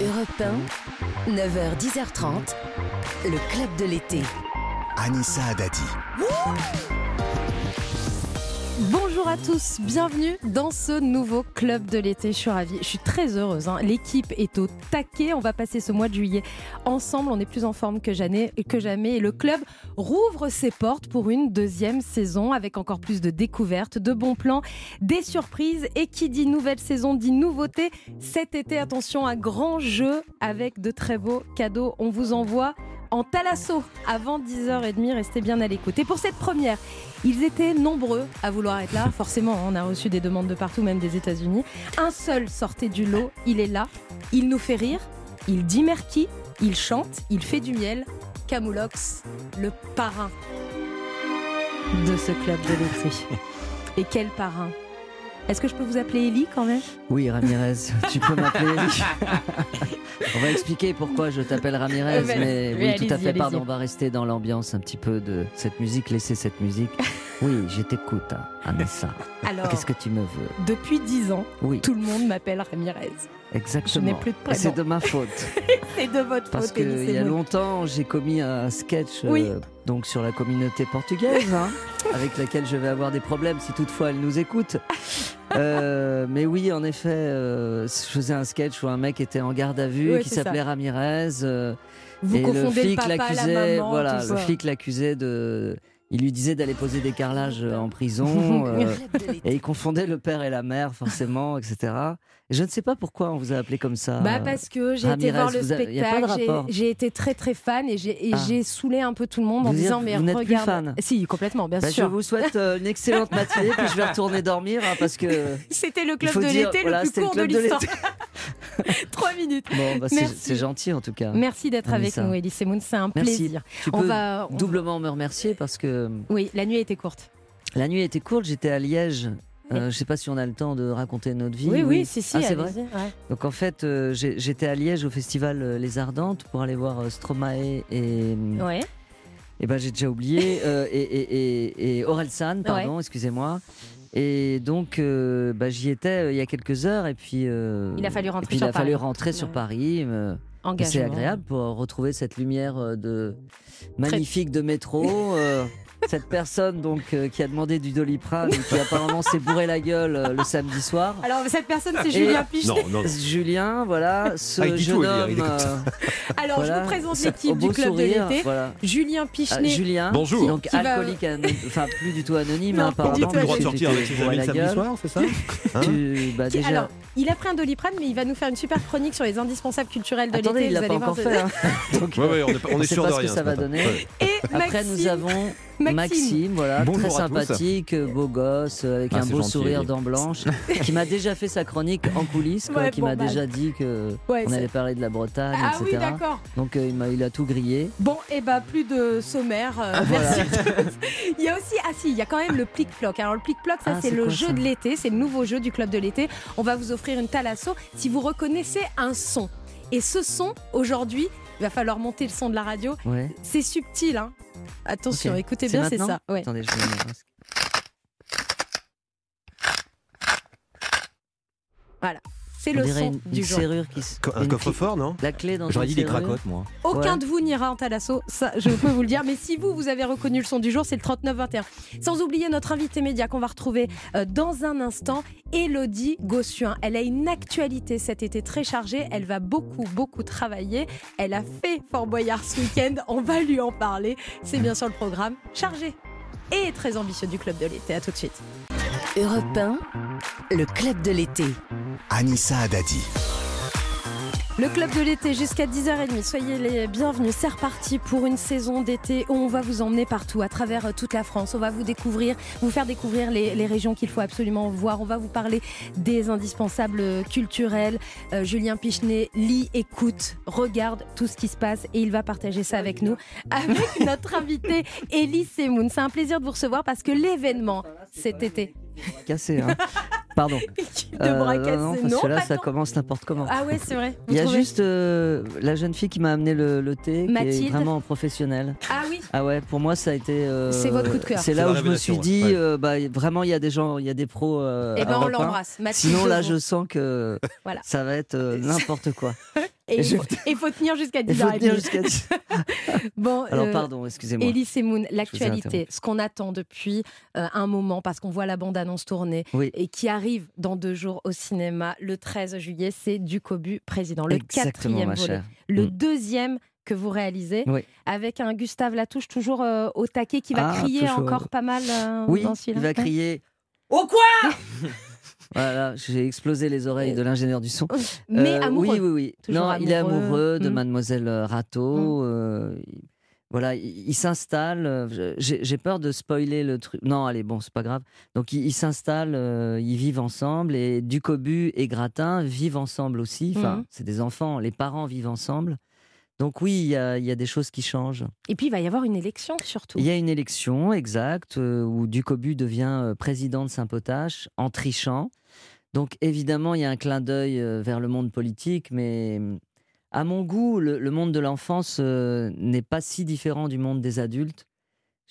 Europe 1, 9h, 10h30, le club de l'été. Anissa Adadi. Bonjour à tous, bienvenue dans ce nouveau club de l'été. Je suis ravie, je suis très heureuse. hein. L'équipe est au taquet. On va passer ce mois de juillet ensemble. On est plus en forme que jamais, que jamais. Et le club rouvre ses portes pour une deuxième saison avec encore plus de découvertes, de bons plans, des surprises. Et qui dit nouvelle saison dit nouveauté. Cet été, attention, un grand jeu avec de très beaux cadeaux. On vous envoie en Talasso avant 10h30. Restez bien à l'écoute. Et pour cette première, ils étaient nombreux à vouloir être là. Forcément, on a reçu des demandes de partout, même des États-Unis. Un seul sortait du lot. Il est là. Il nous fait rire. Il dit merci. Il chante. Il fait du miel. Camoulox, le parrain de ce club de l'été. Et quel parrain? Est-ce que je peux vous appeler Ellie quand même? Oui, Ramirez, tu peux m'appeler Eli. On va expliquer pourquoi je t'appelle Ramirez, Euh, ben, mais oui, tout à allez-y, fait, pardon, on va rester dans l'ambiance un petit peu de cette musique, laisser cette musique. Oui, je t'écoute, hein. Alors, Qu'est-ce que tu me veux? depuis 10 ans, Oui, tout le monde m'appelle Ramirez. Exactement. je n'ai plus de prénom. C'est de ma faute. C'est de votre Parce faute, qu'il Elie y a longtemps, j'ai commis un sketch euh, donc sur la communauté portugaise, hein, avec laquelle je vais avoir des problèmes si toutefois elle nous écoute. Euh, mais oui, en effet, euh, je faisais un sketch où un mec était en garde à vue Oui, qui s'appelait Ramirez. euh, Vous et le confondez le, flic la l'accusait, voilà, le flic l'accusait de. Il lui disait d'aller poser des carrelages en prison. euh, de l'été. et il confondait le père et la mère, forcément, etc. Je ne sais pas pourquoi on vous a appelé comme ça. Bah parce que j'ai été voir le spectacle, j'ai- été très très fan et j'ai Ah. saoulé un peu tout le monde en disant mais vous n'êtes plus regarde. fan Si complètement bien Bah, je sûr. vous souhaite euh, une excellente matinée, puis je vais retourner dormir hein, parce que. C'était le club de l'été voilà, le plus le court de l'histoire. Trois minutes. Bon, bah, c'est gentil en tout cas. Merci d'être avec nous, Elise Semoun, c'est un Merci. plaisir. Tu On peux va doublement me remercier parce que Oui, la nuit a été courte. la nuit était courte, j'étais à Liège. Euh, je sais pas si on a le temps de raconter notre vie. Oui, oui, si, si, Ah, c'est vrai ouais. Donc en fait, euh, j'étais à Liège au festival euh, Les Ardentes pour aller voir Stromae et, Ouais. et ben j'ai déjà oublié euh, et, et, et, et Orelsan, pardon, excusez-moi. Et donc euh, bah, j'y étais euh, il y a quelques heures et puis euh, Il a fallu rentrer puis sur il a fallu Paris. rentrer sur. Paris. C'est agréable pour retrouver cette lumière de magnifique de métro. Cette personne donc euh, qui a demandé du doliprane et qui apparemment s'est bourré la gueule euh, le samedi soir. Alors cette personne c'est Julien Pichenet. Non, non, non. Julien, voilà, ce Ah, il dit jeune tout, homme. il euh, Alors je vous présente l'équipe du beau club sourire, de l'été. Voilà. Julien Ah, Pichenet. Julien, Bonjour. donc Qui va- alcoolique, ano- enfin plus du tout anonyme, Non, hein, pas du apparemment. tout le droit de sortir avec ses amis le samedi soir, c'est ça Hein Tu- bah, Qui- déjà, Alors, il a pris un doliprane, mais il va nous faire une super chronique sur les indispensables culturels de attendez, l'été. il vous l'a pas allez voir encore ce- fait. hein. Donc, Ouais, ouais, on est, on on est sait sûr pas de ce que rien. ça ce va matin. donner. Ouais. Et Après, Maxime, nous avons Maxime. Maxime, voilà, Bonjour très sympathique, euh, beau gosse, euh, avec Ah, un beau gentil, sourire dent blanche, qui m'a déjà fait sa chronique en coulisses, quoi, Ouais, qui bon, m'a bah. déjà dit que Ouais, on allait parler de la Bretagne, Ah oui, etc. d'accord. Donc euh, il, m'a- il a tout grillé. Bon, et bah plus de sommaire. euh, Ah, voilà. merci à tous. Il y a aussi, ah si, il y a quand même le plic-ploc. Alors le plic-ploc, ça Ah, c'est c'est le quoi, jeu ça de l'été, c'est le nouveau jeu du club de l'été. On va vous offrir une thalasso si vous reconnaissez un son. Et ce son, aujourd'hui, il va falloir monter le son de la radio. Ouais. C'est subtil, hein. Attention, Ok. écoutez bien, c'est ça. Ouais. Attendez, je vais masque. C'est le son une, du une jour. serrure qui se. Un coffre-fort, non La clé dans J'aurais dit des cracottes, moi. Aucun Ouais. de vous n'ira en thalasso, ça je peux vous le dire. Mais si vous, vous avez reconnu le son du jour, c'est le 39-21. Sans oublier notre invité média qu'on va retrouver euh, dans un instant, Elodie Gossuin. Elle a une actualité cet été très chargée. Elle va beaucoup, beaucoup travailler. Elle a fait Fort Boyard ce week-end. On va lui en parler. C'est bien sûr le programme chargé et très ambitieux du club de l'été. À tout de suite. Europe 1, le club de l'été. Anissa Adadi. Le club de l'été jusqu'à 10h30. Soyez les bienvenus. C'est reparti pour une saison d'été où on va vous emmener partout, à travers euh, toute la France. On va vous découvrir, vous faire découvrir les, les régions qu'il faut absolument voir. On va vous parler des indispensables euh, culturels. Euh, Julien Pichenet lit, écoute, regarde tout ce qui se passe et il va partager ça avec nous, avec notre invité Elie Semoun. C'est un plaisir de vous recevoir parce que l'événement cet été. Cassé, hein. Pardon. De Euh, bras non, cassés. non, parce Non, que là, ça commence n'importe comment. Ah ouais, c'est vrai. Vous Il y a trouvez juste euh, la jeune fille qui m'a amené le, le thé, qui est Mathilde. vraiment professionnelle. Ah oui. Ah ouais, pour moi ça a été. euh, C'est votre coup de cœur. C'est C'est là la où je me suis dit, ouais. euh, bah, vraiment il y a des gens, il y a des pros. euh, Eh ben on Europe un. l'embrasse. Mathilde Sinon là, Levaux. je sens que Voilà. ça va être euh, n'importe quoi. Et il faut, et faut tenir jusqu'à Il faut tenir 10h30. jusqu'à 10. Bon, Alors, euh, pardon, excusez-moi. Elise Moon, l'actualité, ce qu'on attend depuis euh, un moment, parce qu'on voit la bande-annonce tourner Oui. et qui arrive dans deux jours au cinéma le 13 juillet, c'est Ducobu président, le Exactement, quatrième volet. chère. Le Mm. deuxième que vous réalisez, Oui. avec un Gustave Latouche toujours euh, au taquet qui va Ah, crier toujours. encore pas mal euh, Oui, dans il va crier Au quoi? Voilà, j'ai explosé les oreilles de l'ingénieur du son. Mais Euh, amoureux. Oui, oui, oui. Toujours non, il est amoureux. de Mm. Mademoiselle Rateau. euh, il- voilà, il, il s'installe. euh, J'ai peur de spoiler le truc. Non, allez, bon, c'est pas grave. Donc, il, il s'installe, euh, ils vivent ensemble et Ducobu et Gratin vivent ensemble aussi. Enfin, Mhm. c'est des enfants, les parents vivent ensemble. Donc, oui, il y a, il y a des choses qui changent. Et puis il va y avoir une élection surtout. Il y a une élection, exacte, euh, où Ducobu devient euh, président de Saint-Potache en trichant. Donc évidemment, il y a un clin d'œil euh, vers le monde politique, mais à mon goût, le, le monde de l'enfance n'est pas si différent du monde des adultes.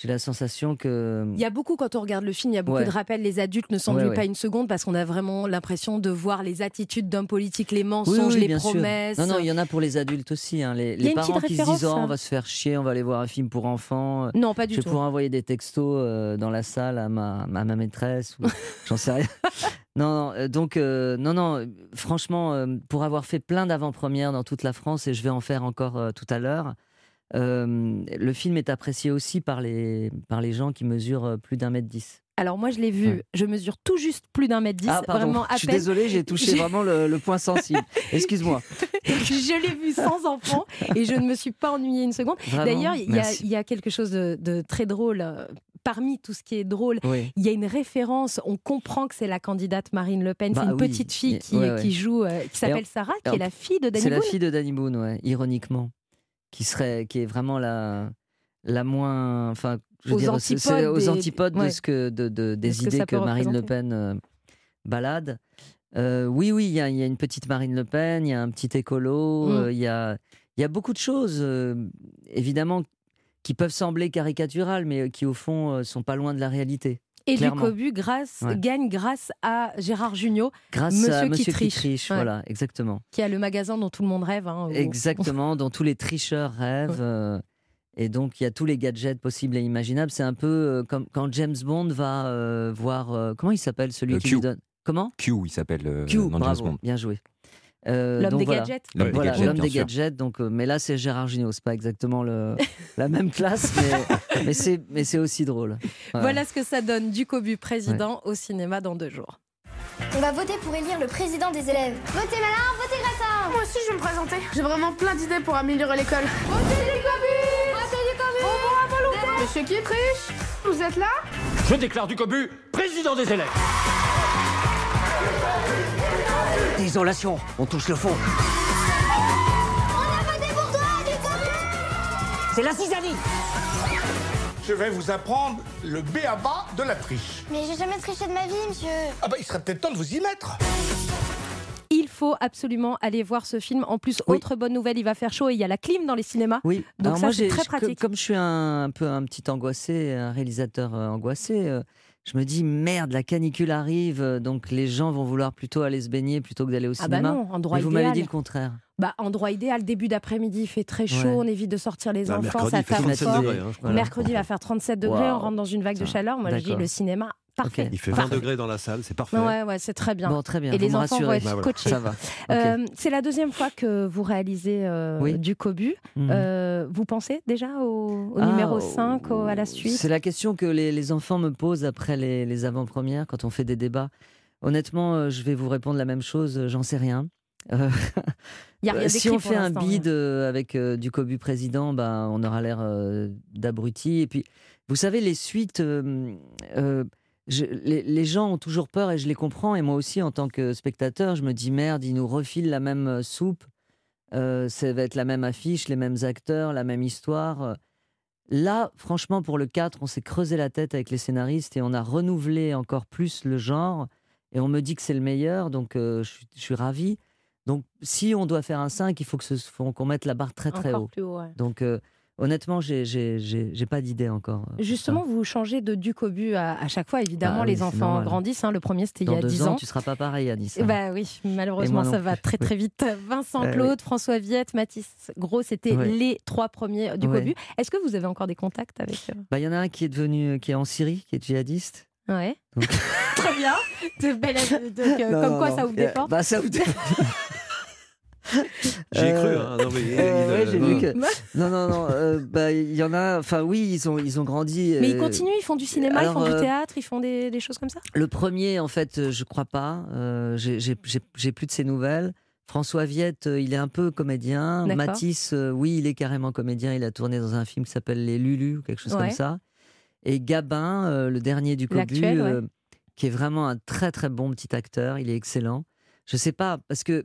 J'ai la sensation que... Il y a beaucoup, quand on regarde le film, il y a beaucoup Ouais. de rappels. Les adultes ne s'ennuient Ouais, ouais. pas une seconde parce qu'on a vraiment l'impression de voir les attitudes d'hommes politiques, les mensonges, oui, les sûr. promesses. Non, non, il y en a pour les adultes aussi. hein. Les, parents qui se disent oh, on hein. va se faire chier, on va aller voir un film pour enfants. Non, pas du je vais tout. pouvoir envoyer des textos euh, dans la salle à ma, à ma maîtresse ou j'en sais rien. Non, non, euh, donc euh, non, non. euh, Franchement, euh, pour avoir fait plein d'avant-premières dans toute la France et je vais en faire encore euh, tout à l'heure, euh, le film est apprécié aussi par les par les gens qui mesurent euh, plus d'un mètre dix. Alors moi, je l'ai vu, Ouais. je mesure tout juste plus d'un mètre dix, Ah vraiment à je suis peine. désolé, j'ai touché vraiment le, le point sensible. Excuse-moi. je l'ai vu sans enfant et je ne me suis pas ennuyée une seconde. D'ailleurs, il y, a- y quelque chose de, de très drôle. Parmi tout ce qui est drôle, Oui. il y a une référence. On comprend que c'est la candidate Marine Le Pen. Bah c'est une oui. petite fille qui, ouais, ouais. qui joue, euh, qui s'appelle Sarah, qui est la fille de Danny C'est la Boone. fille de Danny Boone, ouais, ironiquement, qui serait, qui est vraiment la, la moins, enfin, je veux Aux dire, antipodes aux des- antipodes ouais. de ce que, de, de- des idées que Marine Le. Pen euh, balade. Euh, oui, oui, il y, a- il y a une petite Marine Le Pen, il y a un petit écolo, Mm. euh, il y, a, il y a beaucoup de choses, évidemment, qui peuvent sembler caricaturales, mais qui au fond sont pas loin de la réalité. Et clairement. Ducobu grâce, Ouais. gagne grâce à Gérard Jugnot, Grâce Monsieur à qui Monsieur qui triche. triche, Ouais. voilà, exactement. qui a le magasin dont tout le monde rêve. hein, où- Exactement, dont tous les tricheurs rêvent. euh, et donc, il y a tous les gadgets possibles et imaginables. C'est un peu euh, comme quand James Bond va euh, voir. euh, comment il s'appelle celui qui Q. lui donne? Comment? Q, il s'appelle euh, Q, dans James bravo, Bond. bien joué. Euh, L'homme des voilà. gadgets. L'homme des Voilà, gadgets, l'homme bien des sûr. gadgets. Donc, euh, mais là, c'est Gérard Jugnot. C'est pas exactement le, la même classe, mais, mais c'est mais c'est aussi drôle. Voilà ce que ça donne Ducobu président au cinéma dans deux jours. On va voter pour élire le président des élèves. Votez malin, votez gratin Moi aussi, je vais me présenter. J'ai vraiment plein d'idées pour améliorer l'école. Votez du cobu Votez du cobu Monsieur qui triche Vous êtes là? Je déclare du cobu président des élèves. Isolation, on touche le fond. On a voté pour toi, du cobu C'est la zizanie Je vais vous apprendre le B.A.B.A. de la triche. Mais j'ai jamais triché de ma vie, monsieur. Ah bah il serait peut-être temps de vous y mettre. Il faut absolument aller voir ce film. En plus, Oui. autre bonne nouvelle, il va faire chaud et il y a la clim dans les cinémas. Oui, Donc Alors ça, moi, c'est très pratique. Comme je suis un, un peu un petit angoissé, un réalisateur euh, angoissé, euh, je me dis merde, la canicule arrive, euh, donc les gens vont vouloir plutôt aller se baigner plutôt que d'aller au Ah bah cinéma. non, endroit Mais vous m'avez dit le contraire. Bah, endroit idéal, début d'après-midi, il fait très chaud, Ouais. on évite de sortir les Ah, enfants, mercredi, ça fait tape 37 fort. degrés. hein. Voilà. Mercredi, il va faire 37 degrés, on rentre dans une vague de chaleur. Moi, je dis le cinéma, parfait. Il fait 20 Parfait. degrés dans la salle, c'est parfait. Ouais, ouais, c'est très bien. Bon, très bien. Et vous les me enfants vont être Bah, voilà. scotchés. Ça va. Euh, c'est la deuxième fois que vous réalisez euh, Oui. du Cobu. Mhm. Euh, vous pensez déjà au, au Ah, numéro 5, au- à la suite C'est la question que les, les enfants me posent après les, les avant-premières, quand on fait des débats. Honnêtement, euh, je vais vous répondre la même chose, j'en sais rien. Euh, Il y a rien si on fait un bid euh, avec euh, du cobu président, ben, on aura l'air euh, d'abruti. Et puis, vous savez, les suites, euh, euh, je- les, les gens ont toujours peur et je les comprends. Et moi aussi, en tant que spectateur, je me dis merde, ils nous refilent la même euh, soupe. Euh, ça va être la même affiche, les mêmes acteurs, la même histoire. Là, franchement, pour le 4, on s'est creusé la tête avec les scénaristes et on a renouvelé encore plus le genre. Et on me dit que c'est le meilleur, donc euh, je, suis- je suis ravi. Donc, si on doit faire un 5, il faut qu'on mette la barre très très Encore haut. plus haut. ouais. Donc, euh, honnêtement, j'ai- pas d'idée encore. euh, Justement, vous changez de duc au but à, à chaque fois. Évidemment, Bah oui, les enfants normal. grandissent. hein. Le premier, c'était il y a deux 10 ans, ans. tu seras pas pareil, Anis. hein. Bah oui, malheureusement, ça va très très vite. Vincent Euh, Claude, François Viette, Mathis Gros, c'était les trois premiers du Ouais. Cobu. Est-ce que vous avez encore des contacts avec eux Bah, il y en a un qui est devenu, qui est en Syrie, qui est djihadiste. Ouais. Donc- Très bien. De belle- donc, euh, Non, comme non, quoi, non. ça ouvre des Euh, portes. Bah, ça ouvre des J'y ai Euh, cru. Hein. Non, mais, Euh, il, ouais, euh, j'ai non. vu que. Non, non, non. euh, bah, il y en a. Enfin, oui, ils ont, ils ont grandi. Mais ils euh, continuent, ils font du cinéma, alors, ils font du théâtre, ils font des, des choses comme ça? Le premier, en fait, je crois pas. Euh, j'ai- J'ai j'ai- j'ai plus de ses nouvelles. François Viette, il est un peu comédien. D'accord. Matisse, euh, oui, il est carrément comédien. Il a tourné dans un film qui s'appelle Les Lulu ou quelque chose Ouais. comme ça. Et Gabin, euh, le dernier du Cobu, ouais. euh, qui est vraiment un très très bon petit acteur. Il est excellent. Je sais pas parce que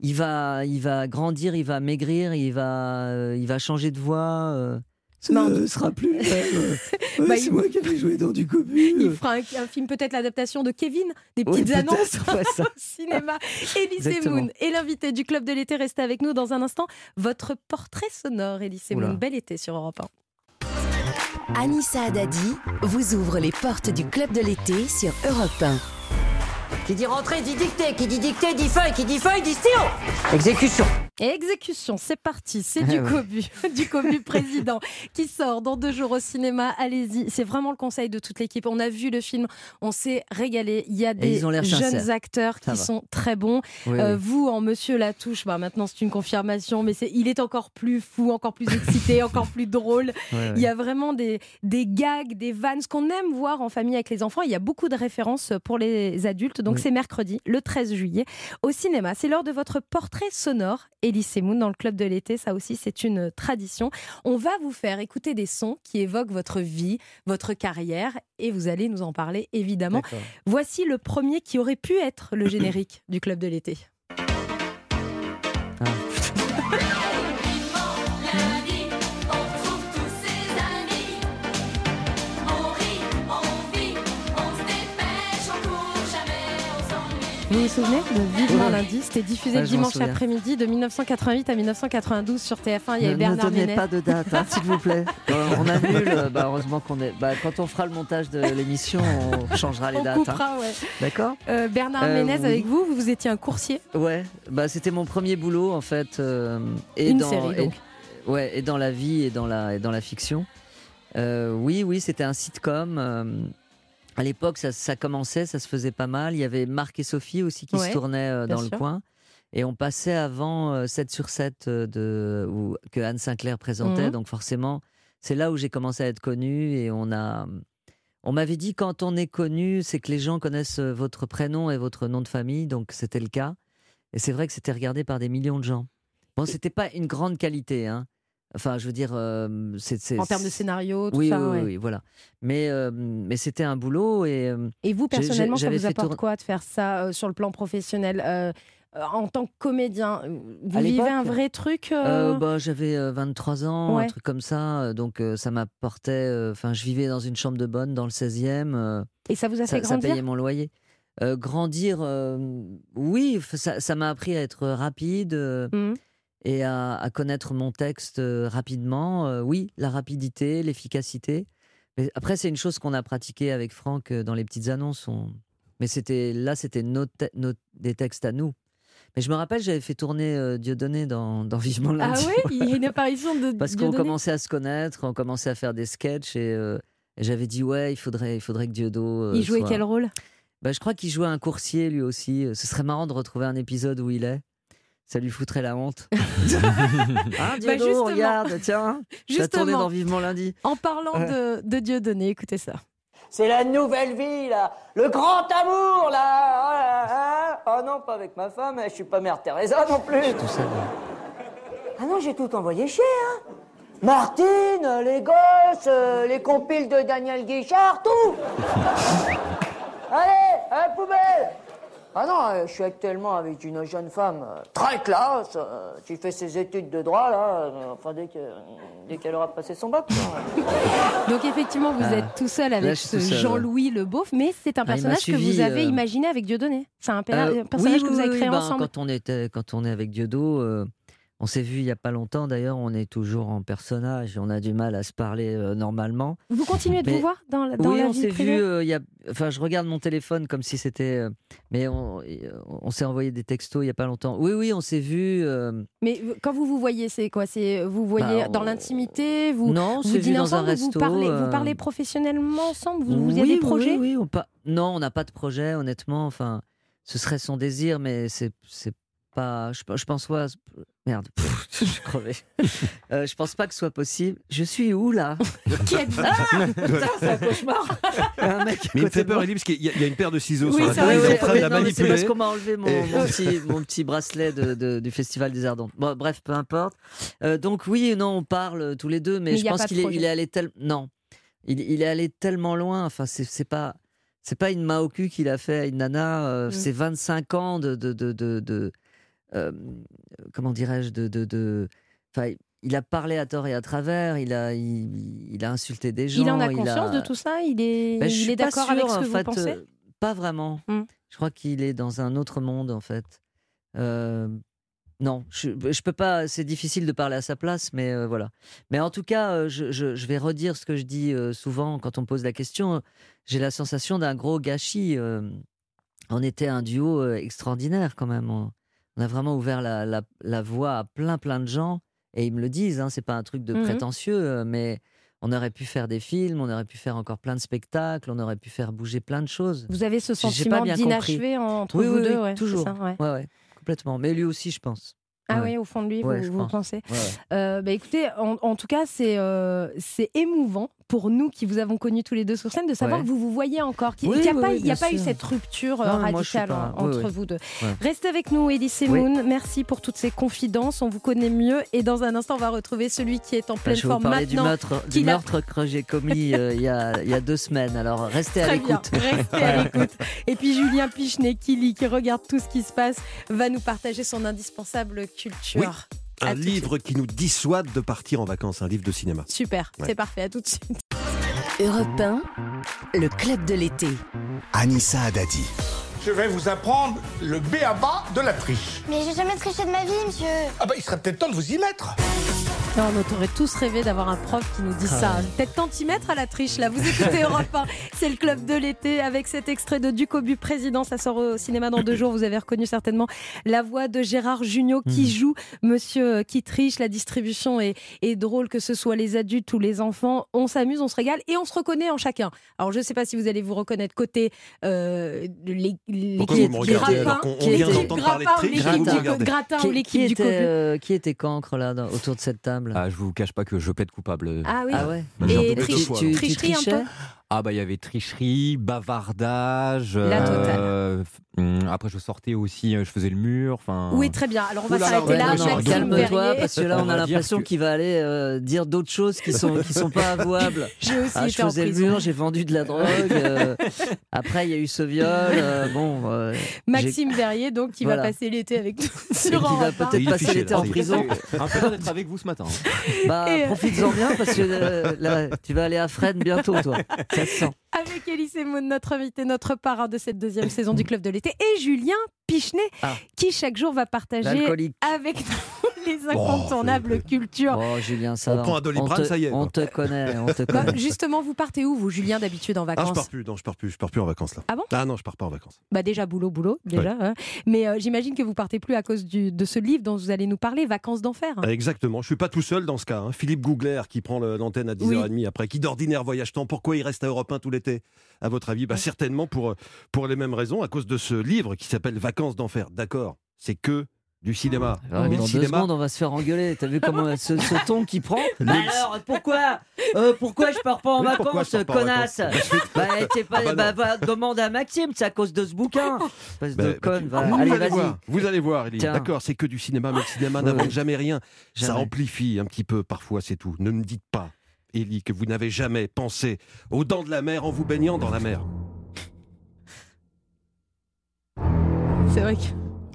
il va, il va grandir, il va maigrir, il va, euh, il va changer de voix. euh. Ce Non. ne sera plus le même. Ouais, Bah, c'est il- moi qui avais joué dans du Cobu. Il fera un, un film, peut-être l'adaptation de Kevin, des petites annonces au cinéma. Elise. Moon est l'invité du Club de l'été. Restez avec nous dans un instant. Votre portrait sonore, Elise. Moon. Bel été sur Europe 1. Anissa Haddadi vous ouvre les portes du club de l'été sur Europe 1. Qui dit rentrée dit dictée, qui dit dictée dit feuille, qui dit feuille dit stylo. Exécution. Et exécution, c'est parti. C'est Ah du. Cobu, du Cobu président qui sort dans deux jours au cinéma. Allez-y, c'est vraiment le conseil de toute l'équipe. On a vu le film, on s'est régalé. Il y a des jeunes sincères. acteurs qui sont très bons. Oui, Euh, oui. vous, en Monsieur Latouche, bah, maintenant c'est une confirmation, mais il est encore plus fou, encore plus excité, encore plus drôle. Il y a vraiment des, des gags, des vannes, ce qu'on aime voir en famille avec les enfants. Il y a beaucoup de références pour les adultes. Donc c'est mercredi, le 13 juillet, au cinéma. C'est l'heure de votre portrait sonore, Elise Semoun, dans le club de l'été. Ça aussi, c'est une tradition. On va vous faire écouter des sons qui évoquent votre vie, votre carrière, et vous allez nous en parler évidemment. Voici le premier qui aurait pu être le générique du club de l'été. Vous vous souvenez de Vivement Ouais. lundi C'était diffusé Ouais, dimanche après-midi de 1988 à 1992 sur TF1. Il y avait ne, Bernard ne donnez Ménez. pas de date, hein, s'il vous plaît. Euh, on annule. euh, bah, heureusement qu'on est. Bah, quand on fera le montage de l'émission, on changera les On dates. hein. coupera, ouais. D'accord? Euh, Bernard Euh, Ménez oui. avec vous, vous étiez un coursier? Ouais. Bah, c'était mon premier boulot en fait. euh, et Une dans, série, et- donc. ouais, et dans la vie et dans la et dans la fiction. Euh, oui, oui, c'était un sitcom. Euh, à l'époque, ça, ça commençait, ça se faisait pas mal. Il y avait Marc et Sophie aussi qui Ouais, se tournaient euh, dans sûr. le coin. Et on passait avant euh, 7 sur 7 euh, de, où- que Anne Sinclair présentait. Mhm. Donc forcément, c'est là où j'ai commencé à être connu. Et on a. On m'avait dit quand on est connu, c'est que les gens connaissent euh, votre prénom et votre nom de famille. Donc c'était le cas. Et c'est vrai que c'était regardé par des millions de gens. Bon, c'était pas une grande qualité. Hein. Enfin, je veux dire, euh, c'est, En termes de scénario, tout oui, ça. oui, ouais. oui, voilà. Mais, euh, mais c'était un boulot et euh, Et vous, personnellement, ça vous apporte quoi de faire ça euh, sur le plan professionnel En tant que comédien, vous À vivez un vrai truc bah, j'avais euh, 23 ans, Ouais. un truc comme ça. Donc ça m'apportait. Enfin, je vivais dans une chambre de bonne dans le 16e. euh, Et ça vous a fait ça, ça grandir? payait mon loyer. Grandir, oui, ça ça m'a appris à être rapide Mhm. Et à, à connaître mon texte euh, rapidement. Euh, oui, la rapidité, l'efficacité. Mais après, c'est une chose qu'on a pratiquée avec Franck euh, dans les petites annonces. on- Mais c'était là, c'était nos te- nos- des textes à nous. Mais je me rappelle, j'avais fait tourner euh, Dieudonné dans, dans Vivement Ah lundi. oui, il y a une apparition de Parce qu'on commençait à se connaître, on commençait à faire des sketchs et, euh, et j'avais dit ouais, il faudrait, il faudrait que Dieudo. euh, Il jouait soit- quel rôle? Bah, Je crois qu'il jouait un coursier lui aussi. Ce serait marrant de retrouver un épisode où il est. Ça lui foutrait la honte. hein, Dieudo, Bah, regarde, tiens, t'as tourné dans Vivement lundi. en parlant Ouais. de, de Dieudonné, écoutez ça. C'est la nouvelle vie, là. Le grand amour, là. Ah, là, hein. Oh non, pas avec ma femme. Je suis pas mère Teresa non plus. Tout ça. Ah non, j'ai tout envoyé chier, hein. Martine, les gosses, euh, les compiles de Daniel Guichard, tout. Allez, à la poubelle. Ah non, euh, je suis actuellement avec une jeune femme euh, très classe, euh, qui fait ses études de droit, là, euh, enfin, dès que- dès qu'elle aura passé son bac. Donc effectivement, vous Ah. êtes tout seul avec ce Jean-Louis Le Beauf, mais c'est un Ah, personnage que vous avez euh, imaginé avec Dieudonné. C'est un, per- Euh, un personnage oui, que vous avez oui, créé ben, ensemble. Quand on, était, quand on est avec Dieudo, euh, On s'est vu il y a pas longtemps d'ailleurs, on est toujours en personnage, on a du mal à se parler euh, normalement. Vous continuez de Mais- vous voir dans, la- dans oui, la on vie s'est vu. euh, y a... Enfin, je regarde mon téléphone comme si c'était. euh, Mais on, on s'est envoyé des textos il y a pas longtemps. Oui, oui, on s'est vu. Mais quand vous vous voyez, c'est quoi? C'est vous voyez Bah, dans l'intimité Vous, Non, on vous vu dînez dans ensemble un ou vous resto. parlez, euh, vous parlez professionnellement ensemble? Vous, vous oui, avez des projets? Oui, oui, on pa- Non, on n'a pas de projet, honnêtement. Enfin, ce serait son désir, mais c'est pas. Je, je pense pas. Merde, pff, je suis crevé. Euh, je pense pas que ce soit possible. Je suis où là? Qui êtes-vous? Ah Putain, c'est un cauchemar. Un mec à Mais il me côté fait de peur, moi. Elie, parce qu'il y, a- il y a une paire de ciseaux Oui, sur la c'est table. oui, sont en train de la non, mais c'est manipuler. parce qu'on m'a enlevé mon, Et- mon petit, mon petit bracelet de, de- du Festival des Ardentes. Bon, bref, peu importe. Euh, donc oui, non, on parle tous les deux, mais, Mais il je y a pense pas de qu'il est, projet. il est allé tellement... Non, il, il est allé tellement loin. Enfin, c'est c'est pas... C'est pas une cul qu'il a fait à une nana. euh, Mm. C'est 25 ans de... de, de, de- de- euh, comment dirais-je de, de, de- il a parlé à tort et à travers. Il a, il, il a insulté des gens. Il en a conscience a- de tout ça? Il est, ben, il est d'accord avec ce que en vous fait, pensez? euh, Pas vraiment. Hmm. Je crois qu'il est dans un autre monde, en fait. Euh, non, je, je peux pas. C'est difficile de parler à sa place, mais euh, voilà. Mais en tout cas, euh, je, je- je vais redire ce que je dis souvent quand on me pose la question. J'ai la sensation d'un gros gâchis. on était un duo extraordinaire quand même. On, on a vraiment ouvert la, la, la voie à plein plein de gens et ils me le disent. Hein, c'est pas un truc de Mhm. prétentieux, euh, mais on aurait pu faire des films, on aurait pu faire encore plein de spectacles, on aurait pu faire bouger plein de choses. Vous avez ce sentiment d'inachevé entre Oui, vous oui, deux oui, ouais, c'est toujours. ça, ouais. Ouais, complètement. Mais lui aussi, je pense. Ah oui, au fond de lui, vous, pensez. Euh, bah écoutez, en, en tout cas, c'est euh, c'est émouvant pour nous qui vous avons connus tous les deux sur scène de savoir Ouais. que vous vous voyez encore, qu'il Oui, n'y a, oui, pas- oui, il y a bien pas eu cette rupture euh, Non, je radicale pas- oui, entre vous deux. Ouais. Restez avec nous, Elie Semoun. Merci pour toutes ces confidences. On vous connaît mieux. Et dans un instant, on va retrouver celui qui est en pleine je vais vous forme parler du maintenant. meurtre, du meurtre que j'ai commis euh, il y, a, il y a deux semaines. Alors restez à Très l'écoute. restez à l'écoute. Et puis Julien Pichenet, qui lit, qui regarde tout ce qui se passe, va nous partager son indispensable culture. À Un livre qui nous dissuade de partir en vacances, un livre de cinéma. Super, Ouais. c'est parfait, à tout de suite. Europe 1, le club de l'été. Anissa Haddadi. Je vais vous apprendre le béaba de la triche. Mais j'ai jamais triché de ma vie, monsieur. Ah bah il serait peut-être temps de vous y mettre. Non, on aurait tous rêvé d'avoir un prof qui nous dise Ah ça. ouais. Peut-être tantimètre à la triche, là. Vous écoutez Europe 1, c'est le club de l'été avec cet extrait de Ducobu Président. Ça sort au cinéma dans deux jours. Vous avez reconnu certainement la voix de Gérard Jugnot qui Mhm. joue Monsieur euh, qui triche. La distribution est, est drôle, que ce soit les adultes ou les enfants. On s'amuse, on se régale et on se reconnaît en chacun. Alors, je ne sais pas si vous allez vous reconnaître côté euh, les- Pourquoi vous me regardez grappin, alors qu'on- vient d'entendre parler de gratin ou Qui, qui l'équipe du était, Cobu. euh, qui était cancre là dans- autour de cette table Ah, je vous cache pas que je plaide coupable. Ah oui. Ah ouais Bah, Et redoublé deux triche- fois, tu, alors. tu tricherie un peu Ah bah il y avait tricherie, bavardage. La euh, hum, après je sortais aussi, euh, je faisais le mur. Enfin. Oui, très bien. Alors on va là là, s'arrêter ouais, là. Maxime calme-toi parce que là On a l'impression que- qu'il va aller euh, dire d'autres choses qui sont qui sont pas avouables. J'ai aussi Ah, je faisais le mur, j'ai vendu de la drogue. euh, après il y a eu ce viol. euh, bon, euh, Maxime Verrier, donc, qui Voilà. va passer l'été avec nous sur qui va peut-être passer l'été là, en prison. Un plaisir d'être avec vous ce matin. hein. Bah, profites-en bien parce que euh, là, tu vas aller à Fresnes bientôt, toi. Sent. Avec Elie Semoun, notre invité, notre parrain de cette deuxième saison du Club de l'été, et Julien Pichenet, Ah. qui chaque jour va partager avec nous les incontournables cultures. Oh, Julien, ça On va. prend un Doliprane, te- ça y est, On te connaît, on te Bah, connaît. justement, vous partez où, vous, Julien, d'habitude en Ah, je vacances pars plus, non, je pars plus, je pars plus en vacances là. Ah bon Ah non, je pars pas en vacances. Bah déjà boulot boulot déjà hein. mais euh, j'imagine que vous partez plus à cause du- de ce livre dont vous allez nous parler Vacances d'enfer Ah, Exactement, je suis pas tout seul dans ce cas. hein. Philippe Gougler qui prend l'antenne à 10h30 après, qui d'ordinaire voyage tant. Pourquoi il reste à Europe 1 tout À votre avis bah, Certainement pour, euh, pour les mêmes raisons, à cause de ce livre qui s'appelle Vacances d'enfer. D'accord, c'est que du cinéma. Alors, Mais dans le deux cinéma, secondes, on va se faire engueuler. T'as vu comment ce, ce ton qu'il prend Bah alors, pourquoi euh, Pourquoi je pars pas en Oui, vacances, pas en connasse vacances Bah, pas, Ah bah bah, demande à Maxime, c'est à cause de ce bouquin. De va. vous, Allez, voir, vous allez voir. D'accord, c'est que du cinéma, mais le cinéma Ouais, n'invente ouais. jamais rien. Ça amplifie un petit peu, parfois, c'est tout. Ne me dites pas, Elie, que vous n'avez jamais pensé aux dents de la mer en vous baignant dans la mer. c'est vrai que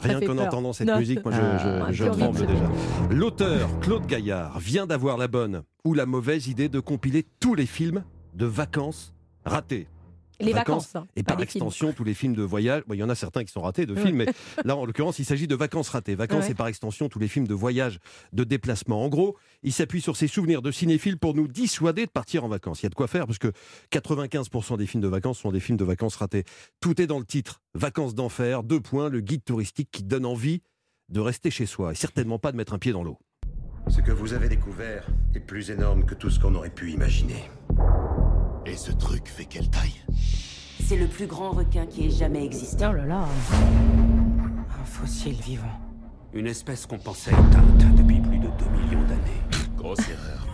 Rien qu'en entendant cette Non, musique, moi, je, Ah, je- je tremble horrible, déjà. L'auteur, Claude Gaillard, vient d'avoir la bonne ou la mauvaise idée de compiler tous les films de vacances ratés. Les vacances, hein, et pas par films. extension tous les films de voyage. Bon, Il y en a certains qui sont ratés de films, mais là en l'occurrence il s'agit de vacances ratées. Vacances Ouais. et par extension tous les films de voyage, de déplacement. En gros, il s'appuie sur ses souvenirs de cinéphiles pour nous dissuader de partir en vacances. Il y a de quoi faire parce que 95% des films de vacances sont des films de vacances ratés. Tout est dans le titre. Vacances d'enfer, deux points, le guide touristique qui donne envie de rester chez soi et certainement pas de mettre un pied dans l'eau. Ce que vous avez découvert est plus énorme que tout ce qu'on aurait pu imaginer. Et ce truc fait quelle taille? C'est le plus grand requin qui ait jamais existé. Oh là là. Un fossile vivant. Une espèce qu'on pensait éteinte depuis plus de 2 millions d'années. Grosse erreur.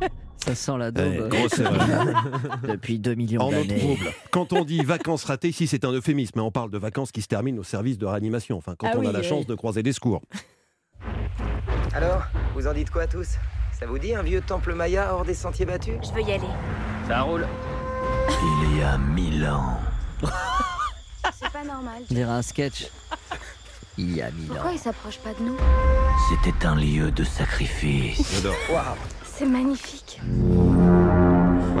Ça sent la daube. Eh, grosse erreur. Depuis 2 millions d'années. trouble, quand on dit vacances ratées, ici c'est un euphémisme, mais on parle de vacances qui se terminent au service de réanimation, enfin quand Ah on oui, a la oui. chance de croiser des secours. Alors, vous en dites quoi tous? Ça vous dit un vieux temple maya hors des sentiers battus? Je veux y aller. Ça roule. Il y a mille ans. C'est pas normal. On dirait un sketch. Il y a mille Pourquoi ans. il s'approche pas de nous? C'était un lieu de sacrifice. J'adore. Waouh C'est magnifique.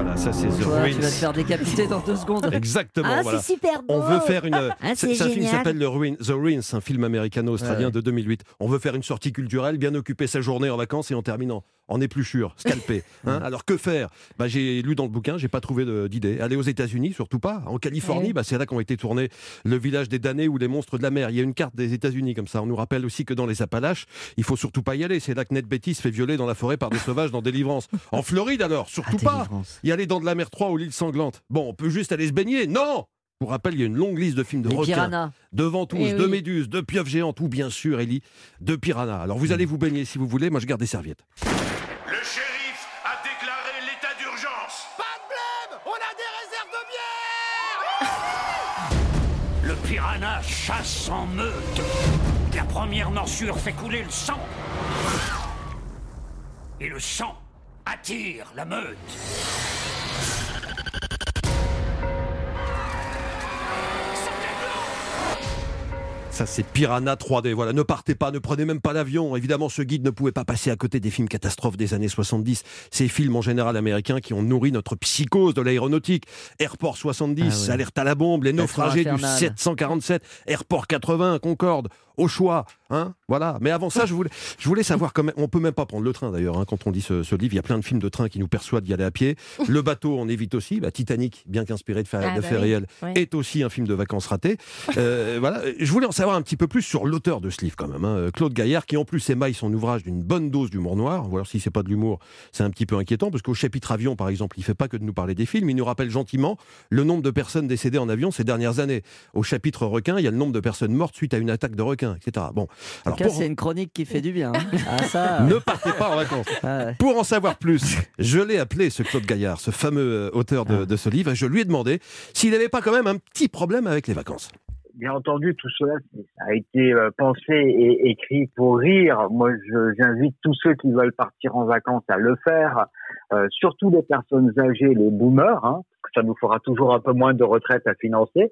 Voilà, ça c'est The Toi, tu vas te Ruins. faire décapiter dans deux secondes. Exactement, Ah, voilà. c'est super beau. On veut faire une. Ah, c'est un film qui s'appelle The Ruins, The Ruins, un film américano-australien Ouais. de 2008. On veut faire une sortie culturelle, bien occuper sa journée en vacances et en terminant en épluchure, scalpé. hein. Alors que faire? Bah, J'ai lu dans le bouquin, j'ai pas trouvé d'idée. Aller aux États-Unis, surtout pas. En Californie, Ouais. bah, c'est là qu'ont été tournés le village des damnés ou les monstres de la mer. Il y a une carte des États-Unis comme ça. On nous rappelle aussi que dans les Appalaches, il faut surtout pas y aller. C'est là que Ned Betty se fait violer dans la forêt par des sauvages dans Délivrance. En Floride alors, surtout Ah, pas. Y aller dans de la mer 3 ou l'île sanglante. Bon, on peut juste aller se baigner. Non Pour rappel, il y a une longue liste de films de Les requins, piranhas. de ventouses, Eh de méduses, de pieuvres géantes ou bien sûr, Ellie, de piranhas. Alors vous allez vous baigner si vous voulez. Moi, je garde des serviettes. Le shérif a déclaré l'état d'urgence. Le piranha chasse en meute. La première morsure fait couler le sang. Et le sang attire la meute. Ça, c'est Piranha 3D. Voilà, ne partez pas, ne prenez même pas l'avion. Évidemment, ce guide ne pouvait pas passer à côté des films catastrophes des années 70. Ces films en général américains qui ont nourri notre psychose de l'aéronautique. Airport 70, Ah. Alerte à la bombe, Les naufragés du infernal. 747, Airport 80, Concorde, au choix. Hein voilà. Mais avant ça, je voulais, je voulais savoir quand même. On peut même pas prendre le train d'ailleurs. hein, quand on lit ce, ce livre, il y a plein de films de train qui nous persuadent d'y aller à pied. Le bateau, on évite aussi. Bah, Titanic, bien qu'inspiré de, fa- Ah bah faits oui. réels, est aussi un film de vacances ratées. Euh, voilà. Je voulais en savoir un petit peu plus sur l'auteur de ce livre quand même. hein, Claude Gaillard, qui en plus émaille son ouvrage d'une bonne dose d'humour noir. Ou alors si c'est pas de l'humour, c'est un petit peu inquiétant parce qu'au chapitre avion, par exemple, il fait pas que de nous parler des films. Il nous rappelle gentiment le nombre de personnes décédées en avion ces dernières années. Au chapitre requin, il y a le nombre de personnes mortes suite à une attaque de requin, etc. Bon. En Alors tout cas, pour- c'est une chronique qui fait du bien. hein. Ah, ça. ne partez pas en vacances. Ah ouais. Pour en savoir plus, je l'ai appelé ce Claude Gaillard, ce fameux euh, auteur de, de ce livre, et je lui ai demandé s'il n'avait pas quand même un petit problème avec les vacances. Bien entendu, tout cela a été euh, pensé et écrit pour rire. Moi, j'invite tous ceux qui veulent partir en vacances à le faire, euh, surtout les personnes âgées, les boomers, hein, parce que ça nous fera toujours un peu moins de retraite à financer.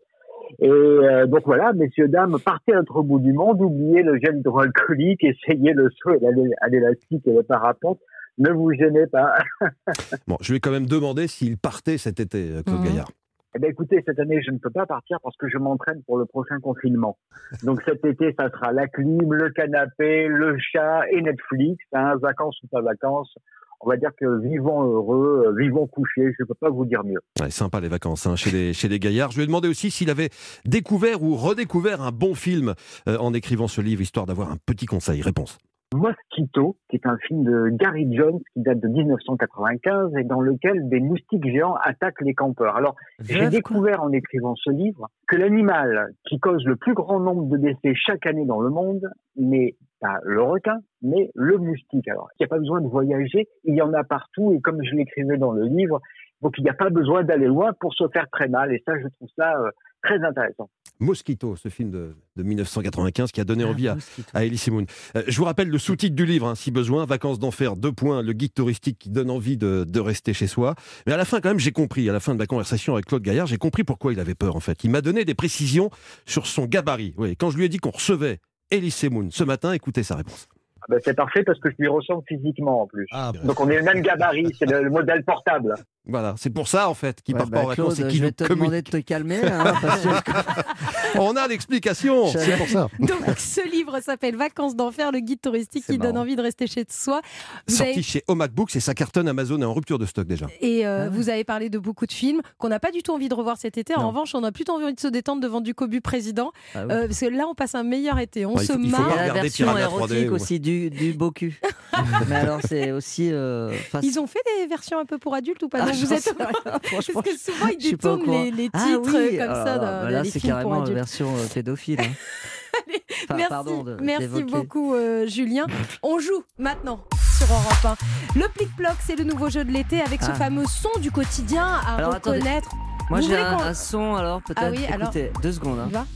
Et euh, donc voilà, messieurs, dames, partez à l'autre bout du monde, oubliez le gel hydroalcoolique, essayez le saut à l'élastique et le parapente. Ne vous gênez pas. Bon, je lui ai quand même demandé s'il partait cet été, euh, Claude Mhm. Gaillard. Eh ben écoutez, cette année, je ne peux pas partir parce que je m'entraîne pour le prochain confinement. Donc cet été, ça sera la clim, le canapé, le chat et Netflix. Hein, vacances ou pas vacances. On va dire que vivons heureux, euh, vivons couchés. Je ne peux pas vous dire mieux. Sympa les vacances hein, chez, les, chez les Gaillards. Je lui ai demandé aussi s'il avait découvert ou redécouvert un bon film euh, en écrivant ce livre, histoire d'avoir un petit conseil. Réponse. Mosquito, qui est un film de Gary Jones qui date de 1995 et dans lequel des moustiques géants attaquent les campeurs. Alors, j'ai découvert en écrivant ce livre que l'animal qui cause le plus grand nombre de décès chaque année dans le monde n'est pas le requin, mais le moustique. Alors, il n'y a pas besoin de voyager, il y en a partout et comme je l'écrivais dans le livre, donc il n'y a pas besoin d'aller loin pour se faire très mal et ça, je trouve ça euh, très intéressant. Mosquito, ce film de, de 1995 qui a donné Ah, envie à, à Elie Moon. Euh, je vous rappelle le sous-titre du livre, hein, si besoin, Vacances d'enfer, deux points, le guide touristique qui donne envie de, de rester chez soi. Mais à la fin, quand même, j'ai compris, à la fin de ma conversation avec Claude Gaillard, j'ai compris pourquoi il avait peur, en fait. Il m'a donné des précisions sur son gabarit. Oui, quand je lui ai dit qu'on recevait Elie Moon ce matin, écoutez sa réponse. Ben, c'est parfait parce que je lui ressemble physiquement en plus. Ah, Donc on est le même gabarit, c'est le, le modèle portable. Voilà, c'est pour ça en fait qu'il Ouais, part bah, pas en vacances et qu'il je vais te communique. demander de te calmer. hein, parce que- On a l'explication, c'est pour ça. Donc, ce livre s'appelle Vacances d'enfer, le guide touristique qui donne envie de rester chez soi. Vous Sorti avez- chez Omac Books et ça cartonne Amazon est en rupture de stock déjà. Et euh, Ah ouais. vous avez parlé de beaucoup de films qu'on n'a pas du tout envie de revoir cet été. En revanche, on a plutôt envie de se détendre devant du cobu président. Ah. Euh, parce que là, on passe un meilleur été. On il se faut- il faut Il y marre. a la version érotique 3D, ou- aussi du, du beau cul. Mais alors, c'est aussi. euh, enfin, Ils ont fait des versions un peu pour adultes ou pas Ah, Non, vous êtes Parce que souvent, ils détournent les, les Ah titres oui, comme alors ça là, dans bah là, c'est films pour carrément la adultes. version euh, pédophile. hein. Enfin, Merci, pardon de- merci beaucoup euh, Julien. On joue maintenant sur Europe 1. Le plic-ploc, c'est le nouveau jeu de l'été avec ce Ah. fameux son du quotidien à Alors, attendez. reconnaître. Moi, Vous j'ai un, un son, alors peut-être. Ah oui, alors- Écoutez, deux secondes. hein.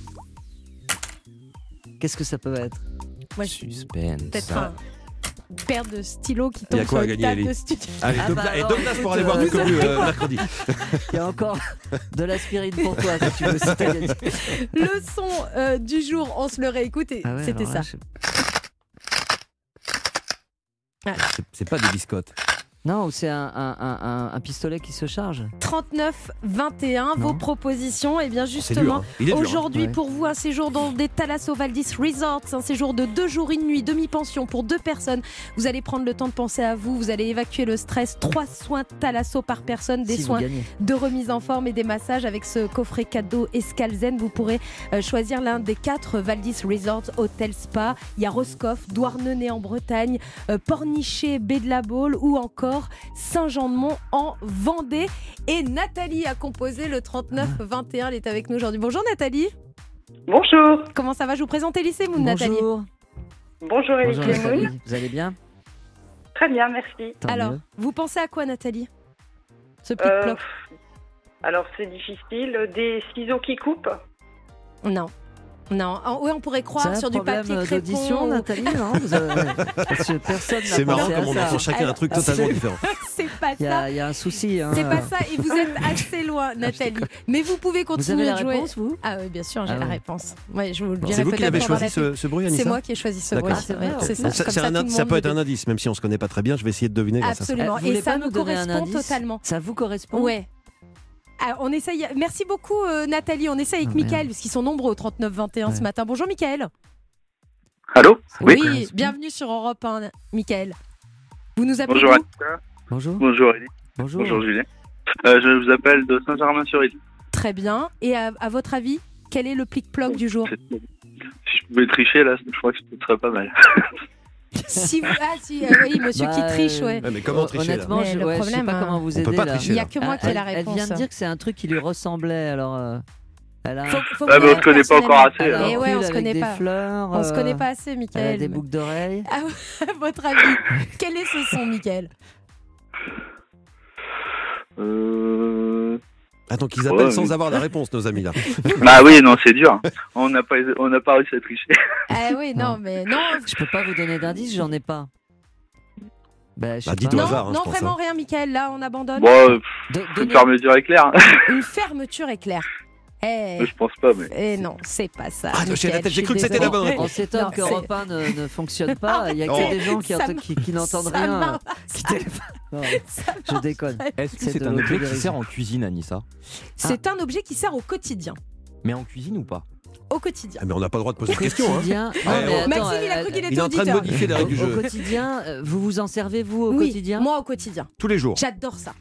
Qu'est-ce que ça peut être? Moi, je Suspense. peut-être un paire de stylos qui Il y a tombe quoi sur une gagner, table Ellie de studio. Allez, Ah deux, bah alors, deux places pour aller voir du savez euh, mercredi. Il y a encore de l'aspirine pour toi, si tu veux. si. Le son euh, du jour, on se le réécoute et Ah ouais, c'était ça. je- C'est pas des biscottes. Non, ou c'est un, un- un- un- un pistolet qui se charge. 39 21 vos propositions et bien C'est justement hein. Hein. aujourd'hui Ouais. pour vous un séjour dans des Thalasso Valdis Resorts un séjour de deux jours une nuit demi-pension pour deux personnes vous allez prendre le temps de penser à vous vous allez évacuer le stress trois soins Thalasso par personne des si soins de remise en forme et des massages avec ce coffret cadeau Escalzen. Vous pourrez euh, choisir l'un des quatre Valdis Resort Hotel Spa. Il y a Roscoff, Douarnenez en Bretagne, euh, Pornichet, Baie de la Baule ou encore Saint-Jean-de-Mont en Vendée. Et Nathalie a composé le 39-21. Elle est avec nous aujourd'hui. Bonjour Nathalie. Bonjour. Comment ça va? Je vous présente Elise Moon, Nathalie. Bonjour. Lemoun. Nathalie. Vous allez bien? Très bien, merci. Tant Alors, mieux. vous pensez à quoi Nathalie? Ce Euh, plic-ploc alors c'est difficile. Des ciseaux qui coupent? Non. Non, En- oui, on pourrait croire sur du papier crépon. d'audition, Nathalie, non Vous avez- Parce que personne n'a C'est marrant comme on entend chacun un truc totalement différent. C'est pas Il y, ça. a, il y a un souci. hein. C'est pas ça, et vous êtes assez loin, Nathalie. Mais vous pouvez continuer avez la de jouer. réponse, vous Ah oui, bien sûr, j'ai Ah la réponse. Ouais, je vous le C'est vous qui pendant choisi ce, bruit, Anissa C'est moi qui ai choisi ce bruit. Ah, c'est vrai, ça. Peut être un indice, même si on se connaît pas très bien, je vais essayer de deviner. Absolument. Vous Et ça nous correspond totalement. Ça vous correspond Ouais. Ah, on essaye. Merci beaucoup, euh, Nathalie. On essaye avec Ah. Michael, parce qu'ils sont nombreux au 39-21 ce matin. Bonjour, Michael. Allô Oui, bienvenue sur Europe 1, Michael. Vous nous appelez Bonjour. Bonjour. Bonjour Elie. Bonjour. Bonjour Julien. Euh, je vous appelle de Saint-Germain-sur-Île. Très bien. Et à, à votre avis, quel est le plic-ploc du jour? Si je pouvais tricher là, je crois que ce serait pas mal. si vous... Ah, si, euh, oui, monsieur Bah, qui triche, ouais. Mais comment tricher Honnêtement, je, le ouais, je sais problème, pas hein, comment vous aider tricher, Il n'y a là. que moi Ah, qui ai la elle- réponse. Elle vient de dire que c'est un truc qui lui ressemblait, alors. euh, elle a, Faut- faut Ah, mais on se connaît pas encore assez, alors. Eh ouais, on se connaît des pas. fleurs. On se euh, connaît pas assez, Elle a Michael. des boucles d'oreilles. À à votre avis, quel est ce son, Michael? Euh... Attends, qu'ils appellent Ouais, sans oui. avoir la réponse, nos amis là. Bah oui, non, c'est dur. On n'a pas, on n'a pas réussi à tricher. Ah oui, non, mais non. Je peux pas vous donner d'indice, j'en ai pas. Bah, Bah, dites pas. au Non, hasard, hein, non je pense, vraiment hein. rien, Michael. Là, on abandonne. Bon, euh, De- une fermeture éclair. Une fermeture éclair. Eh, je pense pas, mais. eh non, c'est pas ça. Ah, Michael, j'ai cru que c'était la bonne On réponse. s'étonne Non, que c'est- Europe 1 ne, ne fonctionne pas. Il y a que des gens qui, n'entendent rien. euh, qui téléphonent. Non, je déconne. Est-ce que C'est un objet qui sert en cuisine, Anissa C'est un objet qui sert au quotidien. Mais en cuisine ou pas? Au quotidien. Ah, mais on n'a pas le droit de poser de questions. Hein. Quotidien. Non, mais attends, Maxime, il a euh, cru qu'il était Il est en train de modifier les au, règles du au jeu. quotidien, euh, vous vous en servez vous au oui, quotidien? moi au quotidien. Tous les jours. J'adore ça.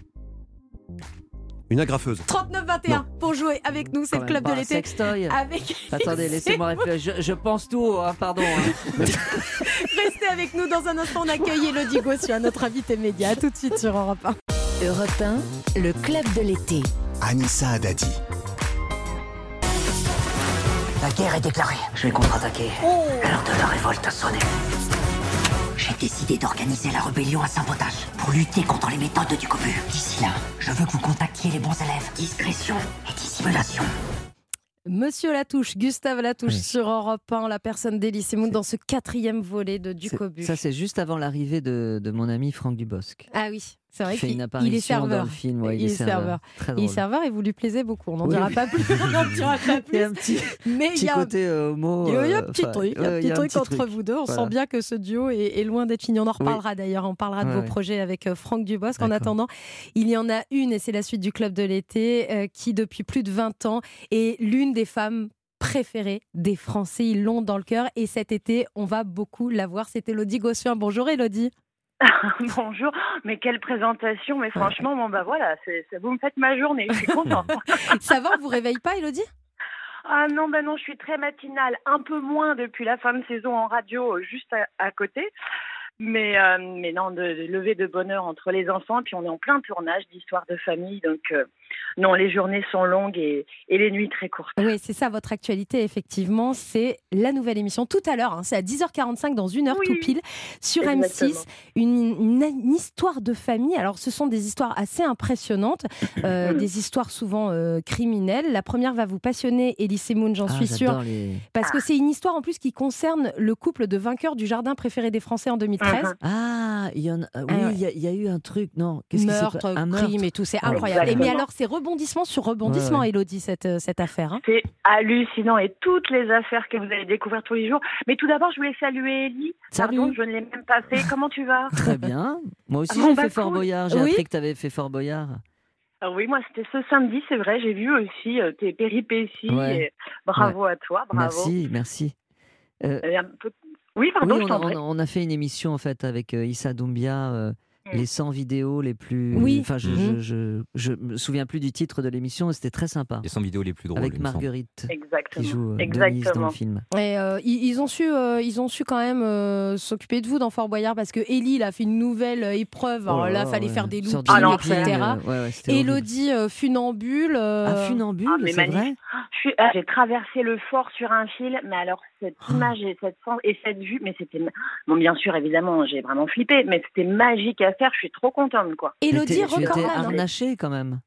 Une agrafeuse. 39-21 pour jouer avec nous, c'est le club de un l'été. sextoy. Avec Attendez, laissez-moi réfléchir. Je, je pense tout, hein, pardon. hein. Restez avec nous dans un instant. On accueille Elodie Gossuin, notre invité média. À tout de suite sur Europe 1. Europe 1, le club de l'été. Anissa Adadi. La guerre est déclarée. Je vais contre-attaquer. L'heure de la révolte a sonné. J'ai décidé d'organiser la rébellion à Saint-Potage pour lutter contre les méthodes du cobu. D'ici là, je veux que vous contactiez les bons élèves. Discrétion et dissimulation. Monsieur Latouche, Gustave Latouche Oui. sur Europe 1, la personne Moon dans ce quatrième volet de Ducobu. Ça, c'est juste avant l'arrivée de, de mon ami Franck Dubosc. Ah oui. C'est vrai qu'il il est dans serveur. le film, ouais, il est est serveur. Il est serveur et vous lui plaisez beaucoup. On n'en Oui, dira oui. pas plus. On n'en dira pas Il y a un petit, Mais il y a, côté euh, homo. il y a- un euh, petit truc, un petit entre truc. vous deux. On Voilà. sent bien que ce duo est, est loin d'être fini. On en reparlera d'ailleurs. On parlera de vos projets avec euh, Franck Dubosc. En attendant, il y en a une, et c'est la suite du Club de l'été, euh, qui depuis plus de 20 ans est l'une des femmes préférées des Français. Ils l'ont dans le cœur. Et cet été, on va beaucoup la voir. C'est Elodie Gossuin. Bonjour Elodie. Bonjour, mais quelle présentation, mais franchement, bon bah voilà, c'est, c'est- vous me faites ma journée, je suis contente. Ça va, on vous réveille pas Elodie? Ah non, bah non, je suis très matinale, un peu moins depuis la fin de saison en radio, juste à, à côté. Mais, euh, mais non, de, de lever de bonheur entre les enfants, puis on est en plein tournage d'histoire de famille, donc euh, non, les journées sont longues et, et les nuits très courtes. Oui, c'est ça votre actualité, effectivement. C'est la nouvelle émission tout à l'heure. hein, c'est à 10h45 dans une heure tout pile sur Exactement. M6. Une, une- une histoire de famille. Alors, ce sont des histoires assez impressionnantes, euh, des histoires souvent euh, criminelles. La première va vous passionner, Elise Moon, j'en Ah, suis sûre. les- Parce que c'est une histoire en plus qui concerne le couple de vainqueurs du jardin préféré des Français en 2013. Ah, il y en a, oui, Ah ouais. il y, a- il y a eu un truc, non Meurtre, pas- un crime meurtre et tout, c'est Ah, incroyable. Et mais alors, c'est rebondissement sur rebondissement, Ouais, ouais. Elodie, cette, euh, cette affaire. hein. C'est hallucinant et toutes les affaires que vous allez découvrir tous les jours. Mais tout d'abord, je voulais saluer Ellie. Pardon, Salut. je ne l'ai même pas fait. Comment tu vas? Très bien. Moi aussi, Ah j'ai bah, fait Fort. Boyard. J'ai Oui. appris que tu avais fait Fort Boyard. Ah oui, moi c'était ce samedi, c'est vrai. J'ai vu aussi euh, tes péripéties. Ouais. et bravo à toi, bravo. Merci, merci. Euh, peu- Oui, pardon, oui, je on, prie. on a- on a fait une émission en fait avec euh, Issa Doumbia. Les 100 vidéos les plus. Oui. Enfin, je, Mhm. je, je, je me souviens plus du titre de l'émission, c'était très sympa. Les 100 vidéos les plus drôles. Avec il. Marguerite Exactement. qui joue euh, Denise Exactement. dans le film. Et euh, ils, ils ont su, euh, ils ont su quand même euh, s'occuper de vous dans Fort Boyard parce que Ellie, il a fait une nouvelle euh, épreuve. Alors Oh là là, fallait ouais. faire des looping, etc. euh, ouais, ouais. Elodie, euh, funambule. euh, Ah, funambule, Ah, c'est vrai ah, J'ai traversé le fort sur un fil, mais alors cette Ah. image et cette, et cette vue, mais c'était. Bon, bien sûr, évidemment, j'ai vraiment flippé, mais c'était magique à faire. Je suis trop contente, quoi. Elodie hein. harnaché quand même.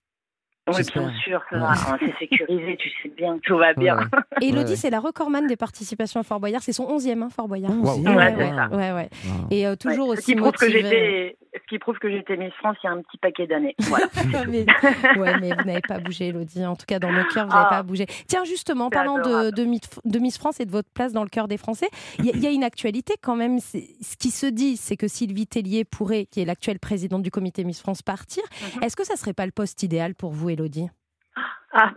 Oui, bien sûr, ça Ouais. va. C'est sécurisé, tu sais bien, tout va bien. Ouais, Elodie, Ouais, ouais. c'est la recordman des participations à Fort Boyard. C'est son 11e, hein, Fort Boyard. Wow. Ouais, ouais. Wow. Et euh, toujours Ouais, ce, aussi qui prouve que motivée. j'étais, ce qui prouve que j'étais Miss France il y a un petit paquet d'années. Voilà. mais, ouais, mais vous n'avez pas bougé, Elodie. En tout cas, dans nos cœurs, vous n'avez Ah. pas bougé. Tiens, justement, parlant de, Miss- France et de votre place dans le cœur des Français, il y, a- il y a une actualité quand même. Ce qui se dit, c'est que Sylvie Tellier pourrait, qui est l'actuelle présidente du comité Miss France, partir. Mhm. Est-ce que ça serait pas le poste idéal pour vous, Elodie? Ah,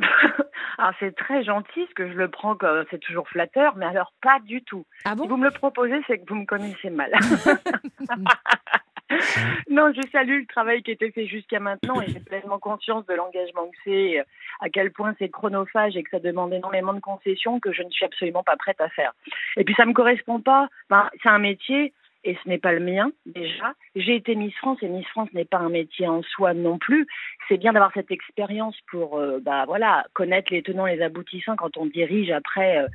alors c'est très gentil, parce que je le prends comme c'est toujours flatteur, mais alors pas du tout. Ah bon? Si vous me le proposez, c'est que vous me connaissez mal. non, je salue le travail qui a été fait jusqu'à maintenant et j'ai pleinement conscience de l'engagement que c'est, euh, à quel point c'est chronophage et que ça demande énormément de concessions que je ne suis absolument pas prête à faire. Et puis ça me correspond pas. Enfin, c'est un métier et ce n'est pas le mien déjà. J'ai été Miss France et Miss France n'est pas un métier en soi non plus. C'est bien d'avoir cette expérience pour euh, bah voilà connaître les tenants les aboutissants quand on dirige après euh,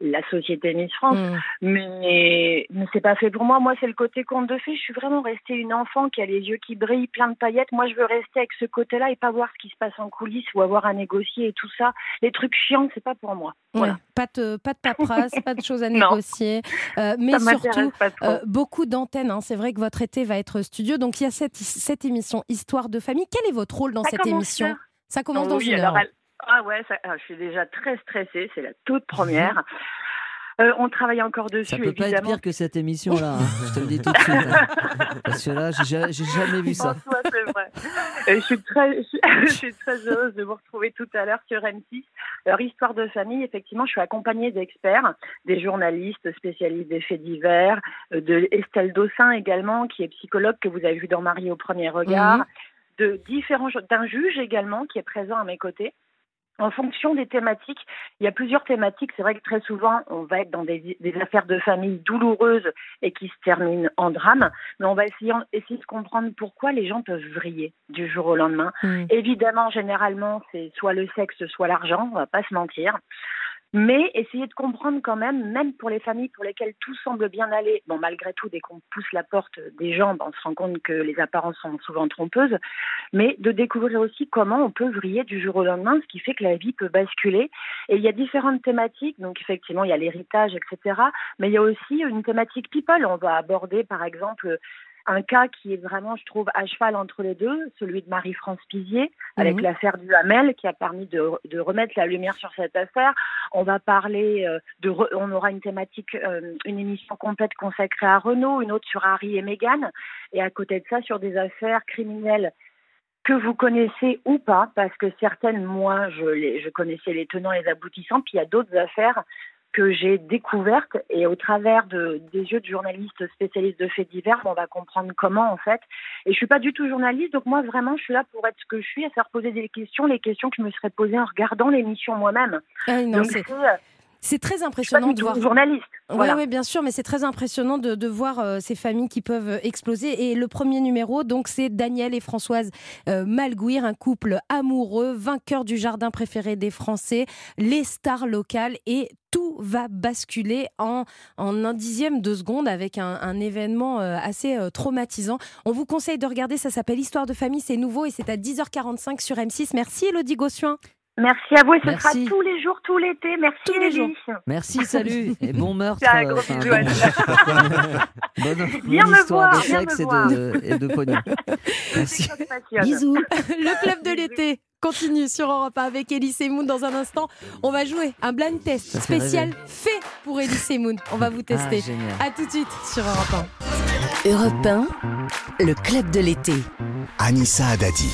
la société Miss France. Mm. Mais, mais c'est pas fait pour moi. Moi, c'est le côté conte de fées. Je suis vraiment restée une enfant qui a les yeux qui brillent, plein de paillettes. Moi, je veux rester avec ce côté-là et pas voir ce qui se passe en coulisses ou avoir à négocier et tout ça. Les trucs chiants, c'est pas pour moi. Voilà. Ouais, pas, de, pas de paperasse, pas de choses à négocier. Euh, mais Ça surtout, euh, beaucoup d'antennes. hein. C'est vrai que votre été va être studio. Donc, il y a cette, cette émission Histoire de famille. Quel est votre rôle dans Ça cette émission? Ça commence dans Oui, une heure. Ah ouais, ça- ah, je suis déjà très stressée. C'est la toute première. Euh, on travaille encore dessus, Ça peut pas être pire que cette émission-là, hein. je te le dis tout de suite. hein. Parce que là, j'ai ja- j'ai jamais vu ça. En soi, c'est vrai. Euh, je, suis très, je, suis, très heureuse de vous retrouver tout à l'heure sur M6. Alors, histoire de famille, effectivement, je suis accompagnée d'experts, des journalistes spécialistes des faits divers, euh, de Estelle Dossin également, qui est psychologue que vous avez vu dans Marie au premier regard, Mhm. de différents, d'un juge également qui est présent à mes côtés. En fonction des thématiques, il y a plusieurs thématiques. C'est vrai que très souvent, on va être dans des, des affaires de famille douloureuses et qui se terminent en drame, mais on va essayer, essayer de comprendre pourquoi les gens peuvent vriller du jour au lendemain. Mm. Évidemment, généralement, c'est soit le sexe, soit l'argent, on va pas se mentir. Mais essayer de comprendre quand même, même pour les familles pour lesquelles tout semble bien aller, bon, malgré tout, dès qu'on pousse la porte des gens, ben, on se rend compte que les apparences sont souvent trompeuses, mais de découvrir aussi comment on peut vriller du jour au lendemain, ce qui fait que la vie peut basculer. Et il y a différentes thématiques, donc effectivement, il y a l'héritage, etc. Mais il y a aussi une thématique people. On va aborder, par exemple, un cas qui est vraiment, je trouve, à cheval entre les deux, celui de Marie-France Pizier, avec Mhm. l'affaire du Hamel, qui a permis de, de remettre la lumière sur cette affaire. On va parler euh, de, re- on aura une thématique, euh, une émission complète consacrée à Renault, une autre sur Harry et Meghan, et à côté de ça, sur des affaires criminelles que vous connaissez ou pas, parce que certaines, moi, je, les, je connaissais les tenants et les aboutissants, puis il y a d'autres affaires que j'ai découvertes et au travers de, des yeux de journalistes spécialistes de faits divers, on va comprendre comment en fait. Et je suis pas du tout journaliste, donc moi vraiment je suis là pour être ce que je suis, à faire poser des questions, les questions que je me serais posées en regardant l'émission moi-même. Ah non, donc c'est- très impressionnant de voir. journaliste. Oui, Voilà. oui, bien sûr, mais c'est très impressionnant de, de voir euh, ces familles qui peuvent euh, exploser. Et le premier numéro, donc, c'est Daniel et Françoise euh, Malguir, un couple amoureux, vainqueur du jardin préféré des Français, les stars locales et tout va basculer en, en un dixième de seconde avec un, un événement euh, assez traumatisant. On vous conseille de regarder, ça s'appelle Histoire de famille, c'est nouveau et c'est à 10h45 sur M6. Merci Elodie Gossuin. Merci à vous et ce Merci. sera tous les jours, tout l'été. Merci Tous les Élise. Merci, salut et bon meurtre. Tiens, un euh, gros enfin, bisou, bon- bonne, Viens bonne me histoire voir, de sexe me et voir. de, et de pognon. Merci. Bisous. Le club de l'été continue sur Europe 1 avec Elise Moon. Dans un instant, on va jouer un blind test Ça fait spécial rêver. fait pour Elise Moon. On va vous tester. Ah, génial. à tout de suite sur Europe 1. Europe 1, le club de l'été. Anissa Adadi.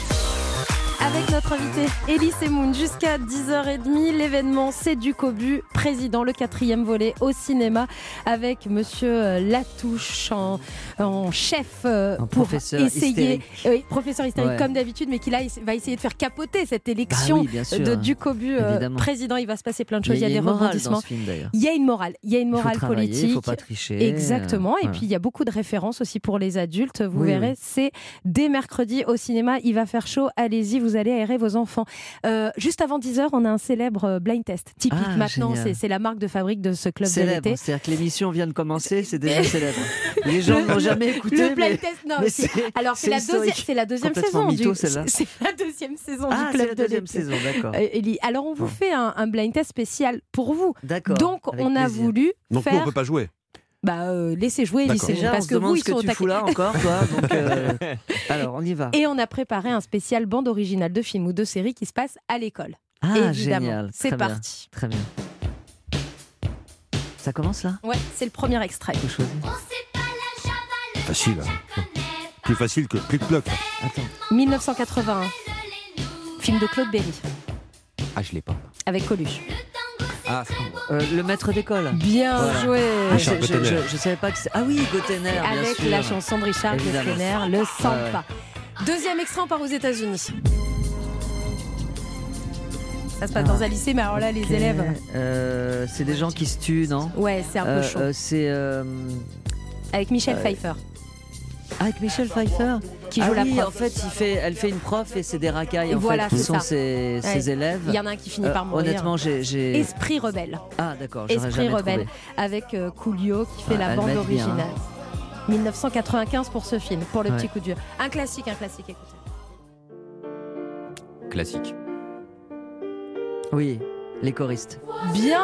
Avec notre invité Elise Moon jusqu'à 10h30. L'événement C'est du Cobu, président, le quatrième volet au cinéma avec monsieur euh, Latouche en, en chef euh, Un pour professeur essayer, hystérique. professeur hystérique Ouais. comme d'habitude, mais qui là il va essayer de faire capoter cette élection Bah oui, bien sûr. de du Cobu euh, Évidemment. président. Il va se passer plein de choses. Mais Il y a, des une morale dans rebondissements. ce film, d'ailleurs. Il y a une morale. Il y a une morale politique. il faut pas tricher, Exactement. Et puis il y a beaucoup de références aussi pour les adultes. Vous Oui, verrez, oui. c'est dès mercredi au cinéma. Il va faire chaud. Allez-y, vous allez aérer vos enfants. Euh, juste avant 10h, on a un célèbre euh, blind test. Typique Ah, maintenant, c'est c'est la marque de fabrique de ce club de Célèbre, l'été. c'est-à-dire que l'émission vient de commencer, c'est déjà célèbre. Les gens n'ont jamais écouté. Le blind mais- test, non, mais c'est- alors c'est la, deuxième- c'est la deuxième Complètement saison. mytho, du, celle-là. c'est la deuxième saison Ah, du club la de deuxième saison, d'accord. Euh, alors on vous fait un, un blind test spécial pour vous. D'accord, Donc on a plaisir. voulu Donc faire. nous, on peut pas jouer. Bah, euh, laissez jouer Moon, Déjà, parce on que vous, ils ce que sont tu fous là encore, toi. Donc, euh, Alors, on y va. Et on a préparé un spécial bande originale de film ou de série qui se passe à l'école. Ah, Évidemment. génial. C'est bien, parti. Très bien. Ça commence là? Ouais, c'est le premier extrait. Faut choisir. Facile. hein. Plus facile que Plic Ploc. Attends. 1981. Film de Claude Berry Ah, je l'ai pas. avec Coluche. Ah, Euh, le maître d'école. Bien Voilà. joué. Ah, Richard je, je, Gottener. je- je savais pas que c'est. Ah oui, Gottener, Avec sûr. la chanson de Richard. Gottener, le Ouais, Sampa. Deuxième extrait, on part aux États-Unis. Ça se passe dans un lycée, mais alors là, les élèves. Euh, c'est des gens qui se tuent, non Ouais, c'est un peu Euh, chaud. euh, c'est. euh, Avec Michel euh, Pfeiffer. Avec Michel Pfeiffer Qui ah joue la oui, prof. en fait, il fait, elle fait une prof et c'est des racailles en Voilà, fait, qui c'est sont ça. ses, Ouais. ses élèves. Il y en a un qui finit Euh, par mourir. Honnêtement, j'ai. Esprit rebelle. Ah d'accord, Esprit jamais rebelle. trouvé. Avec euh, Coolio qui fait Ah, la bande bien, originale. 1995 pour ce film, pour le Ouais. petit coup de vieux. Un classique, un classique, écoutez. Classique. Oui, les choristes Bien.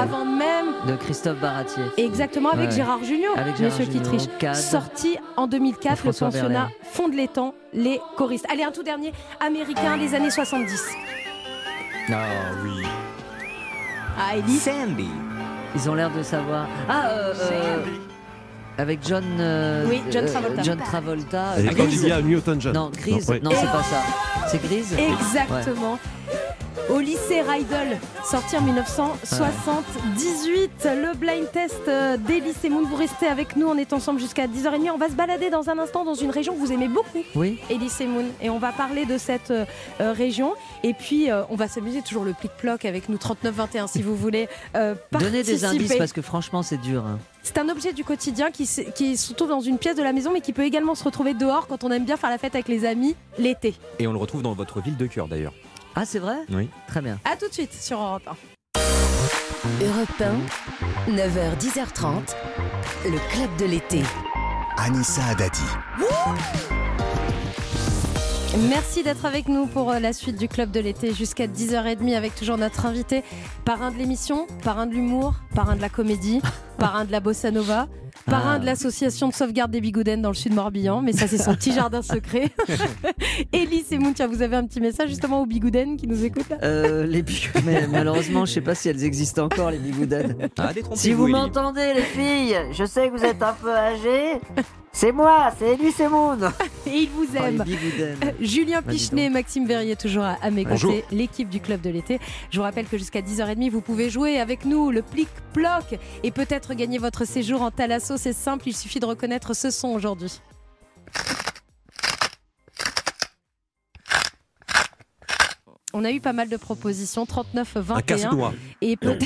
Avant même de Christophe Baratier. Exactement, avec Ouais. Gérard Junior, Avec Gérard Monsieur qui Jugnot, triche. Cad. Sorti en 2004, Et le pensionnat Berléand. Fond de l'étang, les choristes. Allez, un tout dernier, américain des années 70. Ah oui. Ah, Ellie Sandy. Ils ont l'air de savoir. Ah, euh, euh, avec John. euh, Oui, John euh, Travolta. John Travolta. Et Grise. Olivia Newton-John. Non, Grise. Non, oui. Non, c'est pas ça. C'est Grise. Exactement. Au lycée Rydell, sorti en 1978. Le blind test euh, d'Elise et Moon. Vous restez avec nous, on est ensemble jusqu'à 10h30. On va se balader dans un instant dans une région que vous aimez beaucoup. Oui. Elise et Moon. Et on va parler de cette euh, région. Et puis, euh, on va s'amuser toujours le plic-ploc avec nous 39-21 si vous voulez euh, Donnez des indices parce que franchement, c'est dur. hein. C'est un objet du quotidien qui se, qui se trouve dans une pièce de la maison, mais qui peut également se retrouver dehors quand on aime bien faire la fête avec les amis l'été. Et on le retrouve dans votre ville de cœur d'ailleurs. Ah, c'est vrai? Oui. Très bien. À tout de suite sur Europe 1. Europe 1, 9h, 10h30, le club de l'été. Anissa Adadi. Merci d'être avec nous pour euh, la suite du Club de l'été jusqu'à 10h30 avec toujours notre invité, parrain de l'émission, parrain de l'humour, parrain de la comédie, parrain de la Bossa Nova, parrain de l'association de sauvegarde des bigoudens dans le sud Morbihan, mais ça c'est son petit jardin secret. Elise et Mountia, vous avez un petit message justement aux bigoudens qui nous écoutent là? Euh, les mais malheureusement, je sais pas si elles existent encore, les bigoudens. Ah, Si vous m'entendez, les filles, je sais que vous êtes un peu âgées. C'est moi, c'est Elie Semoun. Et il vous les aime. Euh, Julien Pichenet et Maxime Verrier toujours à, à mes Bonjour. côtés, l'équipe du club de l'été. Je vous rappelle que jusqu'à 10h30, vous pouvez jouer avec nous le plic-ploc et peut-être gagner votre séjour en Thalasso. C'est simple, il suffit de reconnaître ce son aujourd'hui. On a eu pas mal de propositions, 39, 21. Un casse-noix. Et peut-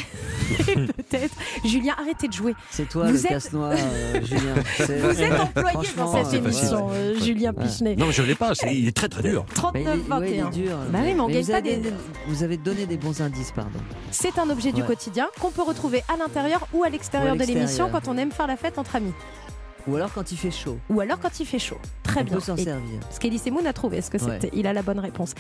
et peut-être. Julien, arrêtez de jouer. C'est toi Vous le êtes- casse-noix, euh, Julien. C'est- Vous êtes employé dans cette émission, euh, Julien Pichenet. Non, je l'ai pas, c'est- il est très très dur. Mais il est- 39, ouais, il est 21. dur. Bah oui, mais on gagne vous, pas avez, des- vous avez donné des bons indices, pardon. C'est un objet du Ouais. quotidien qu'on peut retrouver à l'intérieur ou à l'extérieur Ou à de l'émission quand on aime faire la fête entre amis. Ou alors quand il fait chaud. Ou alors quand il fait chaud. Très on bien. peut s'en Et- servir. Ce qu'Elie Semoun a trouvé, est-ce que Ouais. c'était il a la bonne réponse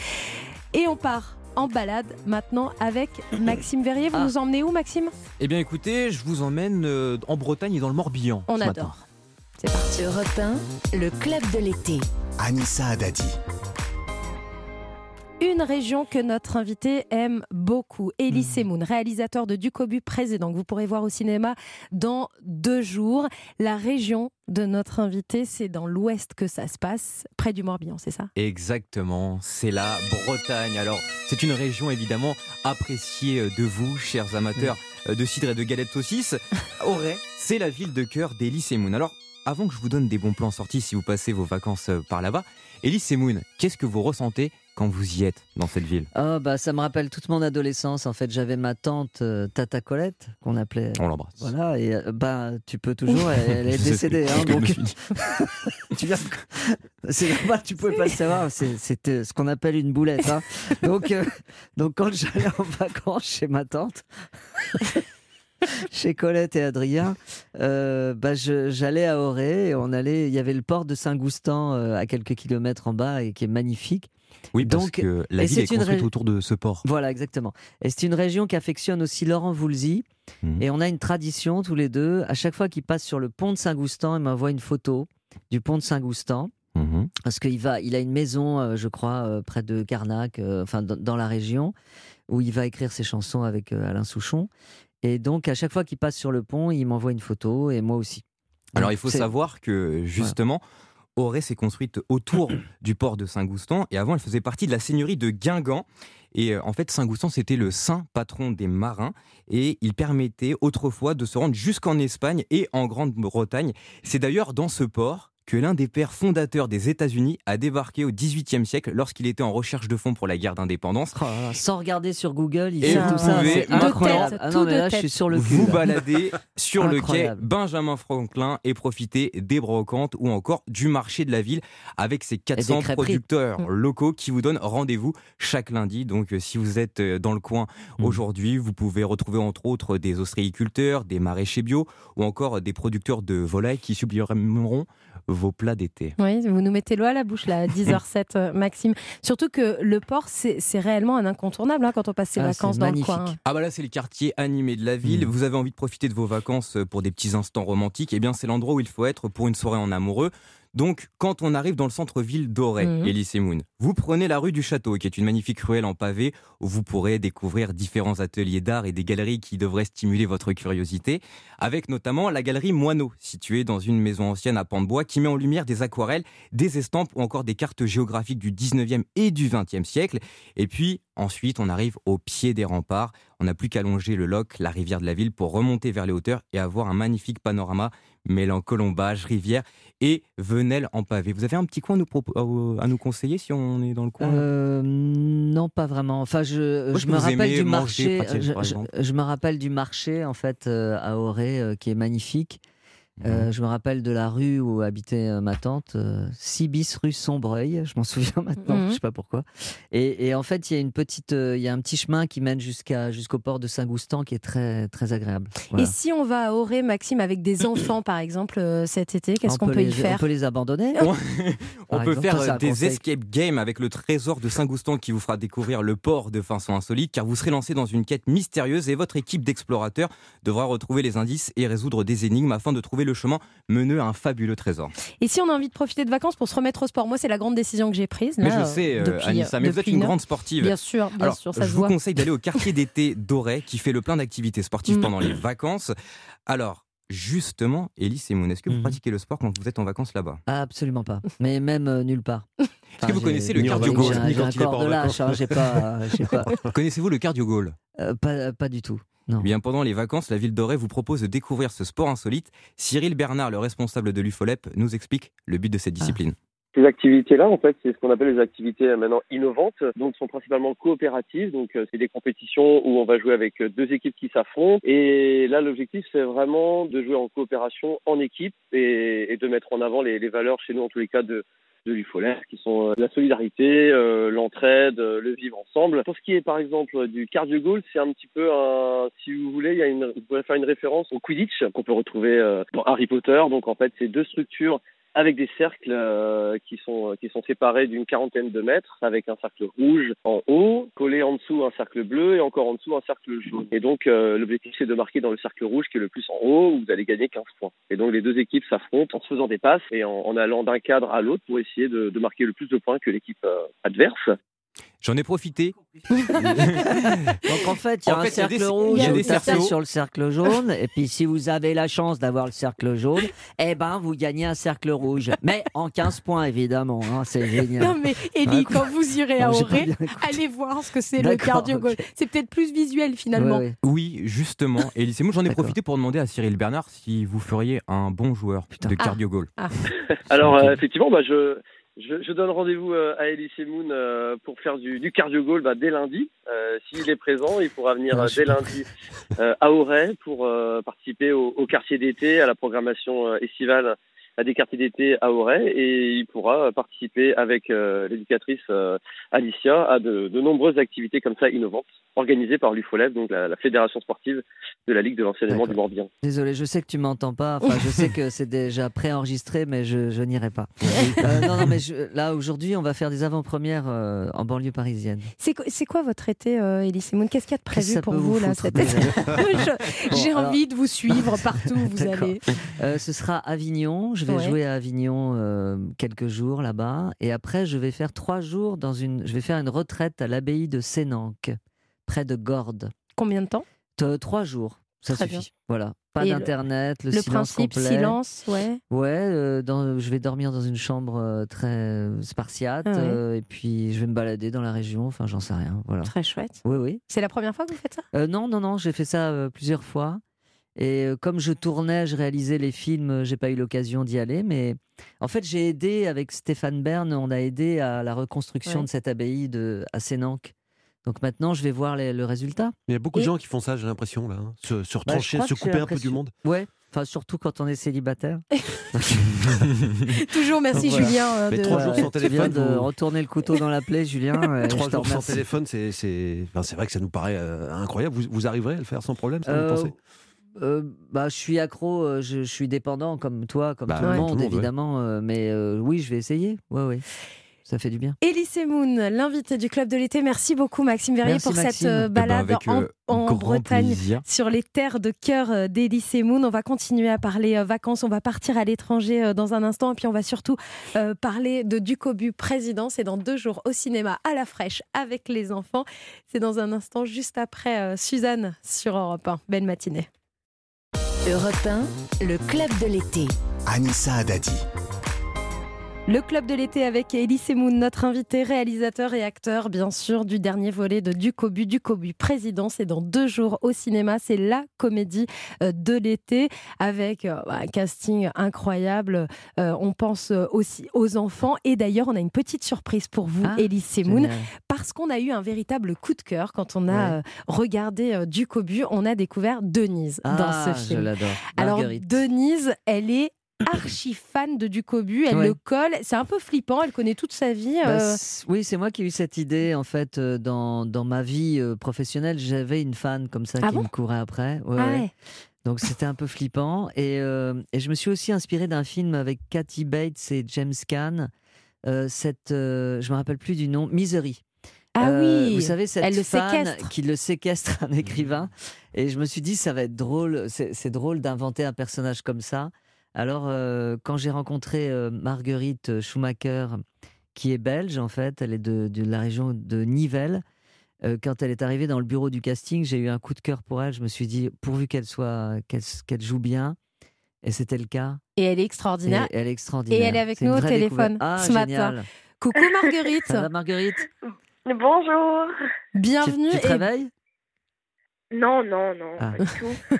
Et on part en balade maintenant avec Maxime Verrier. Vous Ah. nous emmenez où, Maxime? Eh bien, écoutez, je vous emmène euh, en Bretagne et dans le Morbihan. On ce adore. C'est parti. Europe 1, le club de l'été. Anissa Haddadi. Une région que notre invité aime beaucoup. Elie Semoun, réalisateur de Ducobu précédent, que vous pourrez voir au cinéma dans deux jours. La région de notre invité, c'est dans l'ouest que ça se passe, près du Morbihan, c'est ça? Exactement, c'est la Bretagne. Alors, c'est une région évidemment appréciée euh, de vous, chers amateurs euh, de cidre et de galettes saucisses. Auray, c'est la ville de cœur d'Elie Semoun. Alors, avant que je vous donne des bons plans sortis si vous passez vos vacances euh, par là-bas, Elie Semoun, qu'est-ce que vous ressentez quand vous y êtes dans cette ville? Oh, bah, ça me rappelle toute mon adolescence. En fait, j'avais ma tante euh, Tata Colette, qu'on appelait. On l'embrasse. Voilà, et euh, bah, tu peux toujours, elle, elle est décédée. hein, donc, tu viens C'est normal, tu pouvais pas le savoir. C'était ce qu'on appelle une boulette. hein. Donc, euh, donc, quand j'allais en vacances chez ma tante, chez Colette et Adrien, euh, bah, j'allais à Auray et on allait. Il y avait le port de Saint-Goustan euh, à quelques kilomètres en bas et qui est magnifique. Oui, parce Donc, que la ville est une construite ré- autour de ce port. Voilà, exactement. Et c'est une région qui affectionne aussi Laurent Voulzy. Mhm. Et on a une tradition tous les deux. À chaque fois qu'il passe sur le pont de Saint-Goustan, il m'envoie une photo du pont de Saint-Goustan. Mhm. Parce qu'il va, il a une maison, euh, je crois, euh, près de Carnac, euh, enfin dans, dans la région, où il va écrire ses chansons avec Alain Souchon. Et donc, à chaque fois qu'il passe sur le pont, il m'envoie une photo et moi aussi. Alors il faut savoir que justement, Auray s'est construite autour du port de Saint-Goustan et avant elle faisait partie de la seigneurie de Guingamp. Et euh, en fait, Saint-Goustan, c'était le saint patron des marins et il permettait autrefois de se rendre jusqu'en Espagne et en Grande-Bretagne. C'est d'ailleurs dans ce port que l'un des pères fondateurs des États-Unis a débarqué au XVIIIe siècle lorsqu'il était en recherche de fonds pour la guerre d'indépendance. Oh sans regarder sur Google, il fait tout ça. pouvez C'est incroyable. Ah non, tout mais de là, je tête. suis sur le cul. vous là. balader sur le quai. Benjamin Franklin et profiter des brocantes ou encore du marché de la ville avec ses 400 crêperies. producteurs Mm. locaux qui vous donnent rendez-vous chaque lundi. Donc euh, si vous êtes euh, dans le coin Mm. aujourd'hui, vous pouvez retrouver entre autres des ostréiculteurs, des maraîchers bio ou encore des producteurs de volailles qui sublimeront vos plats d'été. Oui, vous nous mettez l'eau à la bouche là, à 10h07, euh, Maxime. Surtout que le port, c'est réellement un incontournable hein, quand on passe ses Ah, vacances dans magnifique. le coin. Ah bah là c'est le quartier animé de la ville. Mm. Vous avez envie de profiter de vos vacances pour des petits instants romantiques. Eh bien c'est l'endroit où il faut être pour une soirée en amoureux. Donc quand on arrive dans le centre-ville d'Auray, et Moon, vous prenez la rue du Château qui est une magnifique ruelle en pavé où vous pourrez découvrir différents ateliers d'art et des galeries qui devraient stimuler votre curiosité. Avec notamment la galerie Moineau située dans une maison ancienne à pan de bois qui met en lumière des aquarelles, des estampes ou encore des cartes géographiques du 19e et du 20e siècle. Et puis ensuite on arrive au pied des remparts. On n'a plus qu'à longer le Loc, la rivière de la ville, pour remonter vers les hauteurs et avoir un magnifique panorama mêlant colombage, rivière et Venelle en pavé. Vous avez un petit coin à nous, propo- à nous conseiller si on est dans le coin Euh, non, pas vraiment. Enfin, je, Moi, je que me rappelle du manger, marché. Je me rappelle du marché en fait euh, à Auray euh, qui est magnifique. Euh, je me rappelle de la rue où habitait euh, ma tante, euh, 6 bis rue Sombreuil, je m'en souviens maintenant, Mhm. je sais pas pourquoi. Et, et en fait, il y a une petite, euh, il y a un petit chemin qui mène jusqu'à jusqu'au port de Saint-Goustan qui est très très agréable. Voilà. Et si on va à Auré, Maxime, avec des enfants, par exemple, cet été, qu'est-ce On qu'on peut y faire On peut les abandonner. On, peut exemple, faire ça, des conseil. escape games avec le trésor de Saint-Goustan qui vous fera découvrir le port de façon insolite car vous serez lancé dans une quête mystérieuse et votre équipe d'explorateurs devra retrouver les indices et résoudre des énigmes afin de trouver le chemin meneux à un fabuleux trésor. Et si on a envie de profiter de vacances pour se remettre au sport, moi, c'est la grande décision que j'ai prise. Mais je sais, euh, euh, depuis, Anissa, mais vous êtes une grande sportive. Bien sûr, bien Alors, sûr, ça je se vous voit. conseille d'aller au quartier d'été d'Auray qui fait le plein d'activités sportives Mm. pendant les vacances. Alors, justement, Elise et Moon, est-ce que vous Mhm. pratiquez le sport quand vous êtes en vacances là-bas? Absolument pas. Mais même euh, nulle part. Est-ce que vous connaissez le cardio j'ai goal un- J'ai un corps de lâche, hein, j'ai pas, j'ai pas, Connaissez-vous le cardio goal euh, pas, pas du tout. Non. Eh Bien, pendant les vacances, la ville d'Auray vous propose de découvrir ce sport insolite. Cyril Bernard, le responsable de l'UFOLEP, nous explique le but de cette Ah. discipline. Ces activités-là, en fait, c'est ce qu'on appelle les activités euh, maintenant innovantes, donc sont principalement coopératives. Donc, euh, c'est des compétitions où on va jouer avec euh, deux équipes qui s'affrontent. Et là, l'objectif, c'est vraiment de jouer en coopération, en équipe, et, et de mettre en avant les, les valeurs chez nous, en tous les cas, de de l'UFOLER, qui sont euh, la solidarité, euh, l'entraide, euh, le vivre ensemble. Pour ce qui est, par exemple, du cardio goal, c'est un petit peu un, si vous voulez, il y a une, vous pouvez faire une référence au Quidditch qu'on peut retrouver dans Harry Potter. Donc, en fait, c'est deux structures avec des cercles euh, qui sont qui sont séparés d'une quarantaine de mètres, avec un cercle rouge en haut, collé en dessous un cercle bleu et encore en dessous un cercle jaune. Et donc euh, l'objectif c'est de marquer dans le cercle rouge qui est le plus en haut où vous allez gagner 15 points. Et donc les deux équipes s'affrontent en se faisant des passes et en, allant d'un cadre à l'autre pour essayer de, de marquer le plus de points que l'équipe euh, adverse. J'en ai profité. Donc en fait, il y a En un fait, il y a des- cercle il y a rouge, des vous tapez cerceaux. sur le cercle jaune, et puis si vous avez la chance d'avoir le cercle jaune, eh ben vous gagnez un cercle rouge. Mais en 15 points, évidemment, hein, c'est génial. Non mais Ellie, Ouais, quand vous irez à Auré, allez voir ce que c'est le cardio goal. C'est peut-être plus visuel finalement. Oui, justement. Et c'est moi, j'en ai profité pour demander à Cyril Bernard si vous feriez un bon joueur de Ah. cardio goal. Alors euh, effectivement, bah, je, je, je donne rendez-vous euh, à Elise Moon euh, pour faire du, du cardio goal bah, dès lundi. Euh, S'il est présent, il pourra venir Ah, euh, dès lundi euh, à Auray pour euh, participer au, au quartier d'été, à la programmation euh, estivale à des quartiers d'été à Auray et il pourra participer avec euh, l'éducatrice euh, Alicia à de, de nombreuses activités comme ça innovantes organisées par l'UFOLEB, donc la, la fédération sportive de la Ligue de l'enseignement du Morbihan. Désolé, je sais que tu m'entends pas. Enfin, je sais que c'est déjà préenregistré, mais je, je n'irai pas. Euh, non, non, mais je- là aujourd'hui, on va faire des avant-premières euh, en banlieue parisienne. C'est quoi, votre été, euh, Semoun Qu'est-ce qu'il y a de prévu pour vous, vous là cet été? Bon, J'ai alors- envie de vous suivre partout où vous allez. Euh, ce sera Avignon. Je vais Ouais. jouer à Avignon euh, quelques jours là-bas, et après je vais faire trois jours dans une. Je vais faire une retraite à l'abbaye de Sénanque, près de Gordes. Combien de temps? T- Trois jours, ça Très suffit. bien. Voilà, pas le- d'internet, le, le silence principe, complet. silence, ouais. Ouais, euh, dans- je vais dormir dans une chambre euh, très spartiate, Ah ouais. euh, et puis je vais me balader dans la région. Enfin, j'en sais rien. Voilà. Très chouette. Oui, oui. C'est la première fois que vous faites ça? Euh, non, non, non, j'ai fait ça euh, plusieurs fois. Et euh, comme je tournais, je réalisais les films, euh, j'ai pas eu l'occasion d'y aller. Mais en fait, j'ai aidé avec Stéphane Bern, on a aidé à la reconstruction Ouais. de cette abbaye de, à Sénanque. Donc maintenant, je vais voir les- le résultat. Il y a beaucoup de gens qui font ça, j'ai l'impression, là. hein. Se, se Bah, retrancher, se couper un peu du monde. Ouais, enfin surtout quand on est célibataire. Toujours merci Voilà. Julien. euh, Mais de- trois jours sans Tu viens téléphone, de vous- retourner le couteau dans la plaie, Julien. Trois jours sans téléphone, c'est c'est enfin, c'est vrai que ça nous paraît euh, incroyable. Vous, vous arriverez à le faire sans problème, ça, vous Euh, pensez? Euh, bah, je suis accro, euh, je, je suis dépendant comme toi, comme Bah, tout, le monde, tout le monde, ouais. évidemment. euh, mais euh, oui, je vais essayer. Ouais, ouais. Ça fait du bien. Ellie Semoun, l'invité du club de l'été. Merci beaucoup Maxime Verrier Merci, pour cette Maxime. Eh ben, balade avec, en, euh, Bretagne plaisir. sur les terres de cœur d'Ellie Semoun. On va continuer à parler euh, vacances, on va partir à l'étranger euh, dans un instant et puis on va surtout euh, parler de Ducobu président. C'est dans deux jours au cinéma à la fraîche avec les enfants. C'est dans un instant juste après euh, Suzanne sur Europe 1. Belle matinée. Europe 1, le club de l'été. Anissa Adadi. Le club de l'été avec Elie Semoun, notre invité, réalisateur et acteur, bien sûr, du dernier volet de Ducobu. Ducobu président, c'est dans deux jours au cinéma. C'est la comédie euh, de l'été avec euh, un casting incroyable. Euh, on pense aussi aux enfants. Et d'ailleurs, on a une petite surprise pour vous, Ah, Elie Semoun, parce qu'on a eu un véritable coup de cœur quand on a regardé Ducobu. On a découvert Denise dans Ah, ce je film. l'adore. Alors. Denise, elle est archi fan de Ducobu, elle Ouais. le colle, c'est un peu flippant, elle connaît toute sa vie. Bah, euh, oui, c'est moi qui ai eu cette idée en fait euh, dans, dans ma vie euh, professionnelle. J'avais une fan comme ça Ah qui bon me courait après. Ouais, Ah ouais. Donc c'était un peu flippant. Et, euh, et je me suis aussi inspiré d'un film avec Kathy Bates et James Caan. Euh, cette, euh, je me rappelle plus du nom, Misery. Ah oui, vous savez cette elle le fan qui le séquestre un écrivain. Et je me suis dit ça va être drôle, c'est drôle d'inventer un personnage comme ça. Alors euh, quand j'ai rencontré euh, Marguerite Schumacher, qui est belge en fait, elle est de, de la région de Nivelles. euh, quand elle est arrivée dans le bureau du casting, j'ai eu un coup de cœur pour elle. Je me suis dit pourvu qu'elle soit qu'elle joue bien. Et c'était le cas. Et elle est extraordinaire. Et elle est extraordinaire. Et elle est avec nous au téléphone. Ah, ce génial. matin. Coucou Marguerite. Ça va Marguerite? Bonjour. Bienvenue. Tu et réveilles? Non, non, non, Ah. pas du tout.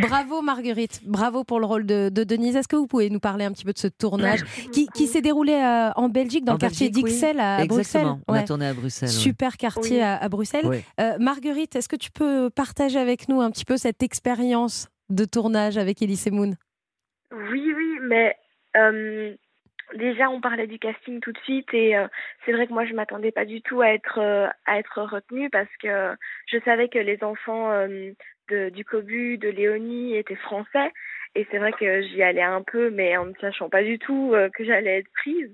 bravo Marguerite, bravo pour le rôle de, de Denise. Est-ce que vous pouvez nous parler un petit peu de ce tournage qui, qui s'est déroulé euh, en Belgique, dans En le quartier oui. d'Ixelles à, à Bruxelles Exactement. On a tourné à Bruxelles. ouais. Super quartier Oui. à, à Bruxelles. Oui. Euh, Marguerite, est-ce que tu peux partager avec nous un petit peu cette expérience de tournage avec Elise Moon Oui, oui, mais euh, déjà on parlait du casting tout de suite et euh, c'est vrai que moi je m'attendais pas du tout à être euh, à être retenue parce que je savais que les enfants euh, de, du Cobu, de Léonie étaient français et c'est vrai que j'y allais un peu mais en ne sachant pas du tout euh, que j'allais être prise.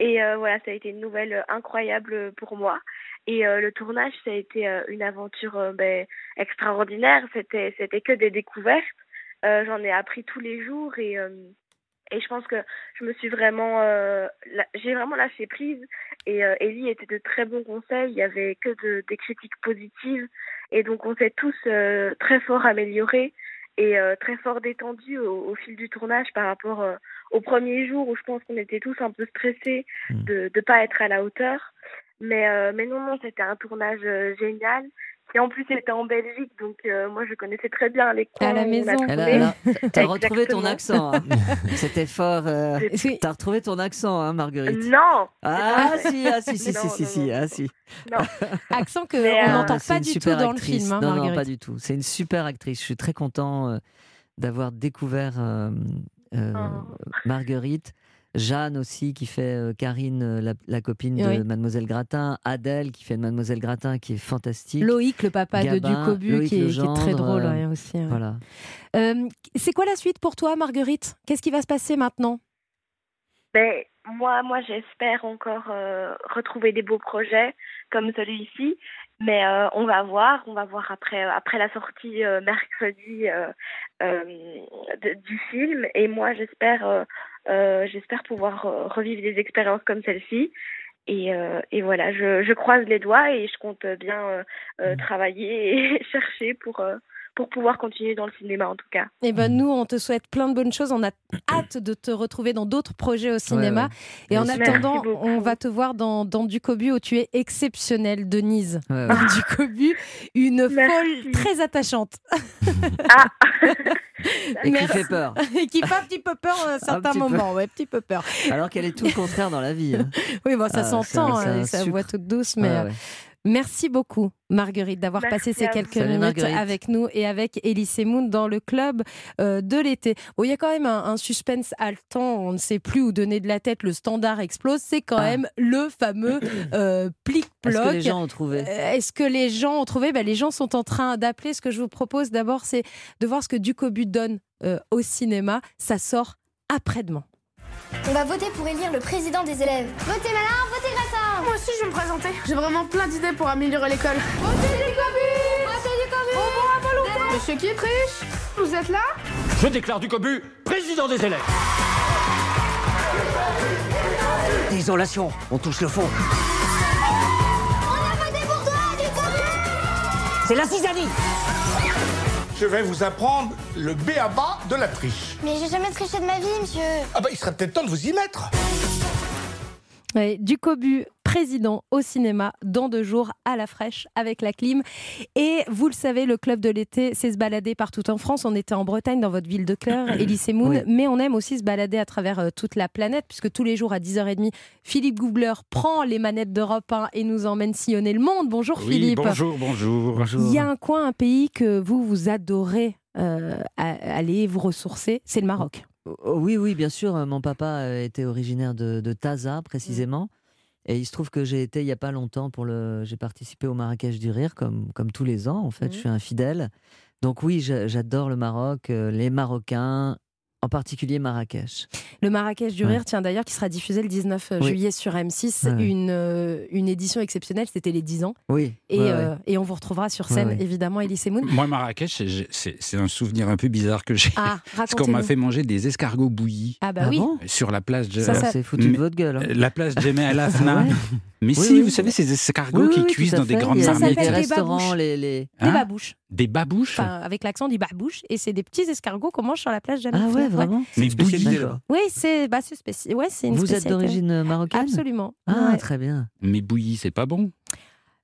Et euh, voilà ça a été une nouvelle incroyable pour moi. Et euh, le tournage ça a été euh, une aventure euh, ben, extraordinaire. C'était c'était que des découvertes. Euh, j'en ai appris tous les jours et euh, et je pense que je me suis vraiment euh, j'ai vraiment lâché prise. Et euh, Ellie était de très bons conseils. Il y avait que de, des critiques positives. Et donc on s'est tous euh, très fort améliorés et euh, très fort détendus au, au fil du tournage par rapport euh, au premier jour où je pense qu'on était tous un peu stressés de ne pas être à la hauteur. Mais euh, mais non non c'était un tournage euh, génial et en plus c'était en Belgique donc euh, moi je connaissais très bien les coins À la maison. Elle elle T'as retrouvé ton accent. hein. C'était fort. euh, T'as retrouvé ton accent, hein, Marguerite Non Ah pas si, ah si, si, si, Non, si, non, si, non. ah si. Non. Accent que Mais, on euh, n'entend pas du tout dans le film, hein, non, non, pas du tout. C'est une super actrice. Je suis très content euh, d'avoir découvert euh, euh, Oh. Marguerite. Jeanne aussi, qui fait euh, Karine, euh, la, la copine de Oui. Mademoiselle Gratin. Adèle, qui fait de Mademoiselle Gratin, qui est fantastique. Loïc, le papa de Ducobu, qui est, qui est très drôle euh, ouais, aussi. ouais. Voilà. Euh, c'est quoi la suite pour toi, Marguerite? Qu'est-ce qui va se passer maintenant? Ben, moi, moi j'espère encore euh, retrouver des beaux projets comme celui-ci, mais euh, on va voir, on va voir après, après la sortie euh, mercredi euh, euh, de- du film. Et moi, j'espère, j'espère pouvoir euh, revivre des expériences comme celle-ci. Et, euh, et voilà, je, je croise les doigts et je compte bien euh, euh, travailler et chercher pour, euh, pour pouvoir continuer dans le cinéma en tout cas. Eh ben nous, on te souhaite plein de bonnes choses. On a hâte de te retrouver dans d'autres projets au cinéma. ouais. Et en Merci attendant, beaucoup. on va te voir dans, dans Ducobu où tu es exceptionnelle, Denise. Ouais, Ducobu, une Merci. folle très attachante. Et qui Merci. fait peur. Et qui fait un petit peu peur à un certain petit peu. moment. Ouais, un petit peu peur. Alors qu'elle est tout le contraire dans la vie. hein. Oui, bon, ça Ah, s'entend hein, sa sucre. voix toute douce, mais Ouais, euh. Merci beaucoup, Marguerite, d'avoir passé ces quelques Salut, minutes Marguerite. avec nous et avec Elise Moon dans le club euh, de l'été. Bon, il y a quand même un, un suspense haletant, on ne sait plus où donner de la tête, le standard explose, c'est quand Ah. même le fameux euh, plic-ploc. Est-ce que les gens ont trouvé? Euh, Est-ce que les gens ont trouvé? Ben, Les gens sont en train d'appeler. Ce que je vous propose d'abord, c'est de voir ce que Ducobu donne euh, au cinéma. Ça sort après-demain. On va voter pour élire le président des élèves. Votez malin, votez Moi aussi, je vais me présenter. J'ai vraiment plein d'idées pour améliorer l'école. Votez du cobu Votez du cobu Monsieur Kietrich, vous êtes là Je déclare du cobu président des élèves. Désolation, on touche le fond. On a voté pour toi, du cobu C'est la zizanie Je vais vous apprendre le B à bas de la triche. Mais j'ai jamais triché de ma vie, monsieur. Ah bah il serait peut-être temps de vous y mettre. Ouais, du Cobu, président au cinéma, dans deux jours, à la fraîche, avec la clim. Et vous le savez, le club de l'été, c'est se balader partout en France. On était en Bretagne, dans votre ville de cœur, Elise Moon. Oui. Mais on aime aussi se balader à travers euh, toute la planète, puisque tous les jours à 10h30, Philippe Googler prend les manettes d'Europe 1 et nous emmène sillonner le monde. Bonjour Oui, Philippe. bonjour, bonjour. Il y a un coin, un pays que vous, vous adorez euh, à- aller vous ressourcer, c'est le Maroc. Oh, Oui, oui, bien sûr. euh, Mon papa euh, était originaire de, de Taza, précisément. Et il se trouve que j'ai été il n'y a pas longtemps pour le. J'ai participé au Marrakech du Rire, comme, comme tous les ans, en fait. Je suis un fidèle. Donc, oui, j'a- j'adore le Maroc, euh, les Marocains, en particulier Marrakech. Le Marrakech du Ouais. Rire, tiens d'ailleurs, qui sera diffusé le 19 Oui. juillet sur M6, Ouais, ouais. Une, euh, une édition exceptionnelle, c'était les 10 ans. Oui. Et, ouais, euh, ouais. et on vous retrouvera sur scène, ouais. évidemment, Elise Moon. Moi, Marrakech, c'est- un souvenir un peu bizarre que j'ai. Ah, Parce qu'on m'a fait manger des escargots bouillis. Ah bah Ah oui. bon? Sur la place de... Ça, ça- C'est foutu de votre gueule. hein. La place Djemé El Afna. Mais Oui, si, oui. vous savez, ces escargots qui oui, cuisent dans des grandes Ça marmites. s'appelle des restaurants, les, les... Des Hein babouches. Des babouches Enfin, avec l'accent du babouche. Et c'est des petits escargots qu'on mange sur la plage Jamel Ah ouais, vraiment Mais bouillis. Oui, c'est bah, spéci- ouais, c'est une Vous êtes d'origine marocaine? Absolument. Ah, Ouais. très bien. Mais bouillis, c'est pas bon.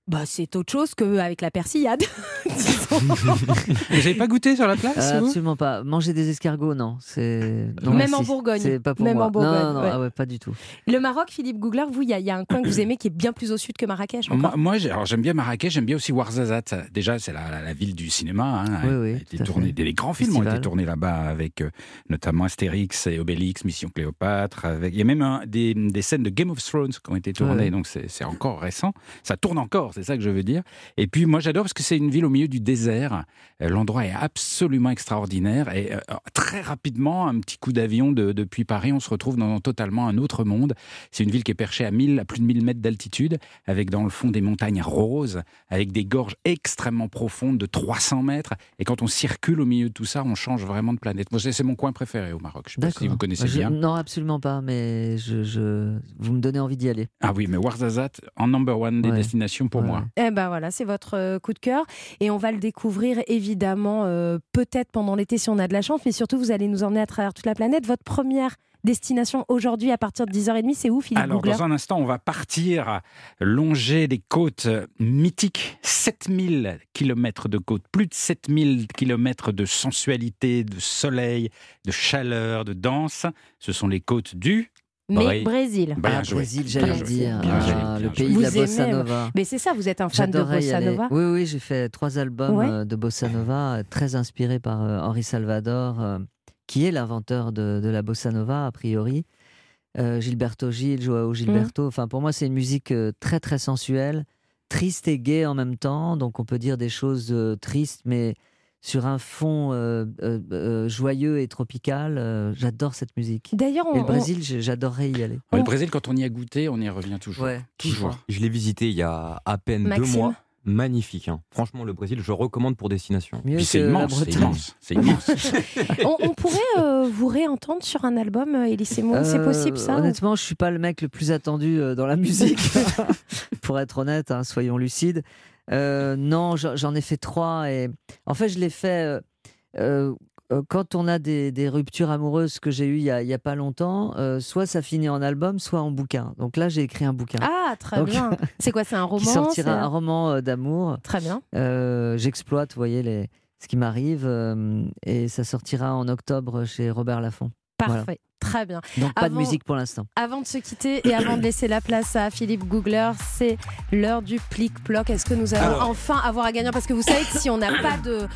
Bah, c'est autre chose qu'avec la persillade. Vous n'avez pas goûté sur la place Euh, absolument pas. Manger des escargots, non. C'est non, Même en Bourgogne. C'est pas pour Même moi. en Bourgogne, Non, non, non, ouais. ah ouais, pas du tout. Le Maroc, Philippe Googler, vous, il y, a- il y a un coin que vous aimez qui est bien plus au sud que Marrakech. Moi, encore. moi, j'aime bien Marrakech, j'aime bien aussi Ouarzazate. Déjà, c'est la, la- la ville du cinéma. hein. Oui, oui, A été tourné- des, des grands films ont été tournés là-bas avec euh, notamment Astérix et Obélix, Mission Cléopâtre. Avec... Il y a même un- des, des scènes de Game of Thrones qui ont été tournées, Ouais, donc c'est c'est encore récent. Ça tourne encore, c'est ça que je veux dire. Et puis moi, j'adore parce que c'est une ville au milieu du désert. Euh, L'endroit est absolument extraordinaire et euh, très rapidement, un petit coup d'avion de- depuis Paris, on se retrouve dans totalement un autre monde. C'est une ville qui est perchée à 1000, à plus de 1000 mètres d'altitude, avec dans le fond des montagnes roses, avec des gorges extrêmement profondes de 300 mètres. Et quand on circule au milieu de tout ça, on change vraiment de planète. Moi, c'est c'est mon coin préféré au Maroc. Je sais pas si vous connaissez Je- bien. Non, absolument pas, mais je, je... vous me donnez envie d'y aller. Ah oui, mais Ouarzazate, en number one des Ouais. destinations pour Ouais, moi. Eh ben voilà, c'est votre euh, coup de cœur. Et on va le découvrir évidemment euh, peut-être pendant l'été si on a de la chance, mais surtout vous allez nous emmener à travers toute la planète. Votre première destination aujourd'hui à partir de 10h30, c'est où Philippe Alors, Googler dans un instant, on va partir longer des côtes mythiques. 7000 kilomètres de côtes, plus de 7000 kilomètres de sensualité, de soleil, de chaleur, de danse. Ce sont les côtes du... Mais Brésil. Bien Ah, joué. Brésil, j'allais dire. Bien joué, Ah, bien le pays de la bossa nova. Mais c'est ça, vous êtes un fan de bossa aller. nova. Oui, oui, j'ai fait trois albums Ouais. euh, de bossa nova, très inspirés par euh, Henri Salvador, euh, qui est l'inventeur de, de la bossa nova, a priori. Euh, Gilberto Gil, Joao Gilberto. Enfin, pour moi, c'est une musique euh, très, très sensuelle, triste et gaie en même temps. Donc, on peut dire des choses euh, tristes, mais sur un fond euh, euh, euh, joyeux et tropical. Euh, J'adore cette musique. D'ailleurs, on- le Brésil, j'adorerais y aller. Ouais, Le Brésil, quand on y a goûté, on y revient toujours. Ouais, toujours. Je l'ai visité il y a à peine deux mois. Magnifique. hein. Franchement, le Brésil, je recommande pour destination. C'est immense, c'est immense, c'est immense. on, on pourrait euh, vous réentendre sur un album, euh, Elise Moon, c'est Euh, possible ça ou- Honnêtement, je suis pas le mec le plus attendu euh, dans la musique, pour être honnête, hein, soyons lucides. Euh, non, j'en ai fait trois et en fait, je l'ai fait euh, euh, quand on a des, des ruptures amoureuses que j'ai eues il y a, pas longtemps. euh, soit ça finit en album, soit en bouquin. Donc là, j'ai écrit un bouquin. Ah, très Donc, bien. C'est quoi, c'est un roman qui sortira un roman d'amour. Très bien. J'exploite, vous voyez, les, ce qui m'arrive et ça sortira en octobre chez Robert Laffont. Parfait. Voilà. Très bien. Donc pas de musique pour l'instant. Avant de se quitter et avant de laisser la place à Philippe Googler, c'est l'heure du plic-ploc. Est-ce que nous allons Alors. enfin avoir un gagnant Parce que vous savez que si on n'a pas de,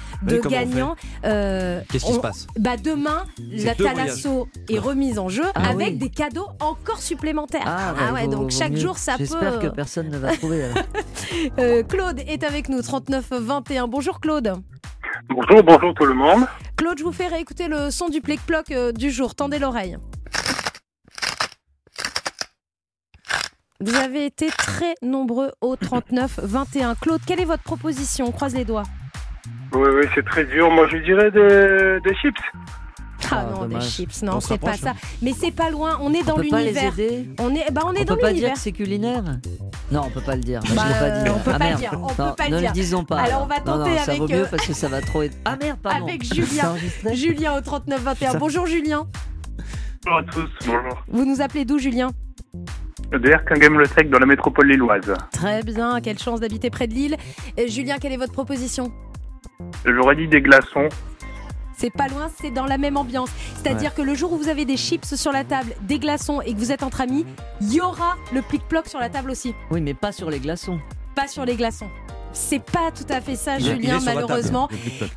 gagnant, euh, Qu'est-ce qui se passe? bah Demain, la Thalasso est remise en jeu Ah avec oui. des cadeaux encore supplémentaires. Ah, ouais, ouais, vaut- donc vaut chaque mieux. jour ça peut. J'espère que personne ne va trouver. Euh, Claude est avec nous, 39 21. Bonjour Claude. Bonjour, bonjour tout le monde. Claude, je vous fais réécouter le son du plic-ploc euh, du jour. Tendez l'oreille. Vous avez été très nombreux au 39-21. Claude, quelle est votre proposition? On croise les doigts. Oui, oui, c'est très dur. Moi, je dirais des, des chips. Ah, Ah, non, dommage. des chips, non, On c'est pas ça. hein. Mais c'est pas loin, on est dans l'univers. On est, bah, on est on dans peut pas dire l'univers. que c'est culinaire? Non, on peut pas le dire. Bah, je l'ai pas dit. on peut ah, pas le merde. dire, on Non, peut pas le ne dire. le disons pas. Alors, on va Non, non, tenter ça vaut avec, mieux euh, parce que ça va trop être. Ah merde, pardon. Avec Julien. Julien au 39-21. Putain. Bonjour Julien. Bonjour à tous, bonjour. Vous nous appelez d'où Julien? De Erquinghem-le-Sec dans la métropole lilloise. Très bien, quelle chance d'habiter près de Lille. Euh, Julien, quelle est votre proposition? J'aurais dit des glaçons. C'est pas loin, c'est dans la même ambiance. C'est-à-dire que le jour où vous avez des chips sur la table, des glaçons et que vous êtes entre amis, il y aura le plic-ploc sur la table aussi. Oui, mais pas sur les glaçons. Pas sur les glaçons. C'est pas tout à fait ça, Il est- il Julien, table, malheureusement.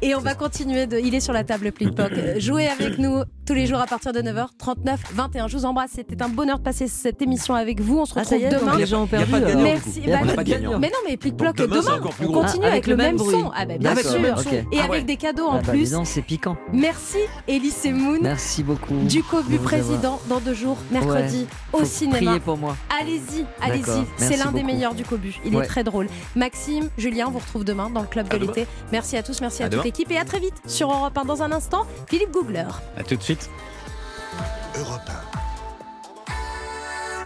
Et on va continuer. De... Il est sur la table, le plic-ploc. Euh, Jouez avec nous tous les jours à partir de 9h, 39, 21. Je vous embrasse. C'était un bonheur de passer cette émission avec vous. On se Ah, retrouve ça y est, donc demain. les gens ont perdu. coup. Merci. Bah, pas de gagnant. Mais non, mais plic-ploc Donc demain, demain. On continue Ah, avec, le même, bruit. son. Ah, bah, bien Avec sûr. Et Ah avec ouais. des cadeaux en Ah bah, plus. c'est piquant. Merci, Elise Moon. Merci beaucoup. Du Cobu président dans deux jours, mercredi, Ouais. au cinéma. Priez pour moi. Allez-y, allez-y. C'est l'un des meilleurs du Cobu. Il est très drôle. Maxime, Julien, on vous retrouve demain dans le club de l'été. Merci à tous, merci à, À toute l'équipe et à très vite sur Europe 1 dans un instant. Philippe Googler. À tout de suite. Europe 1.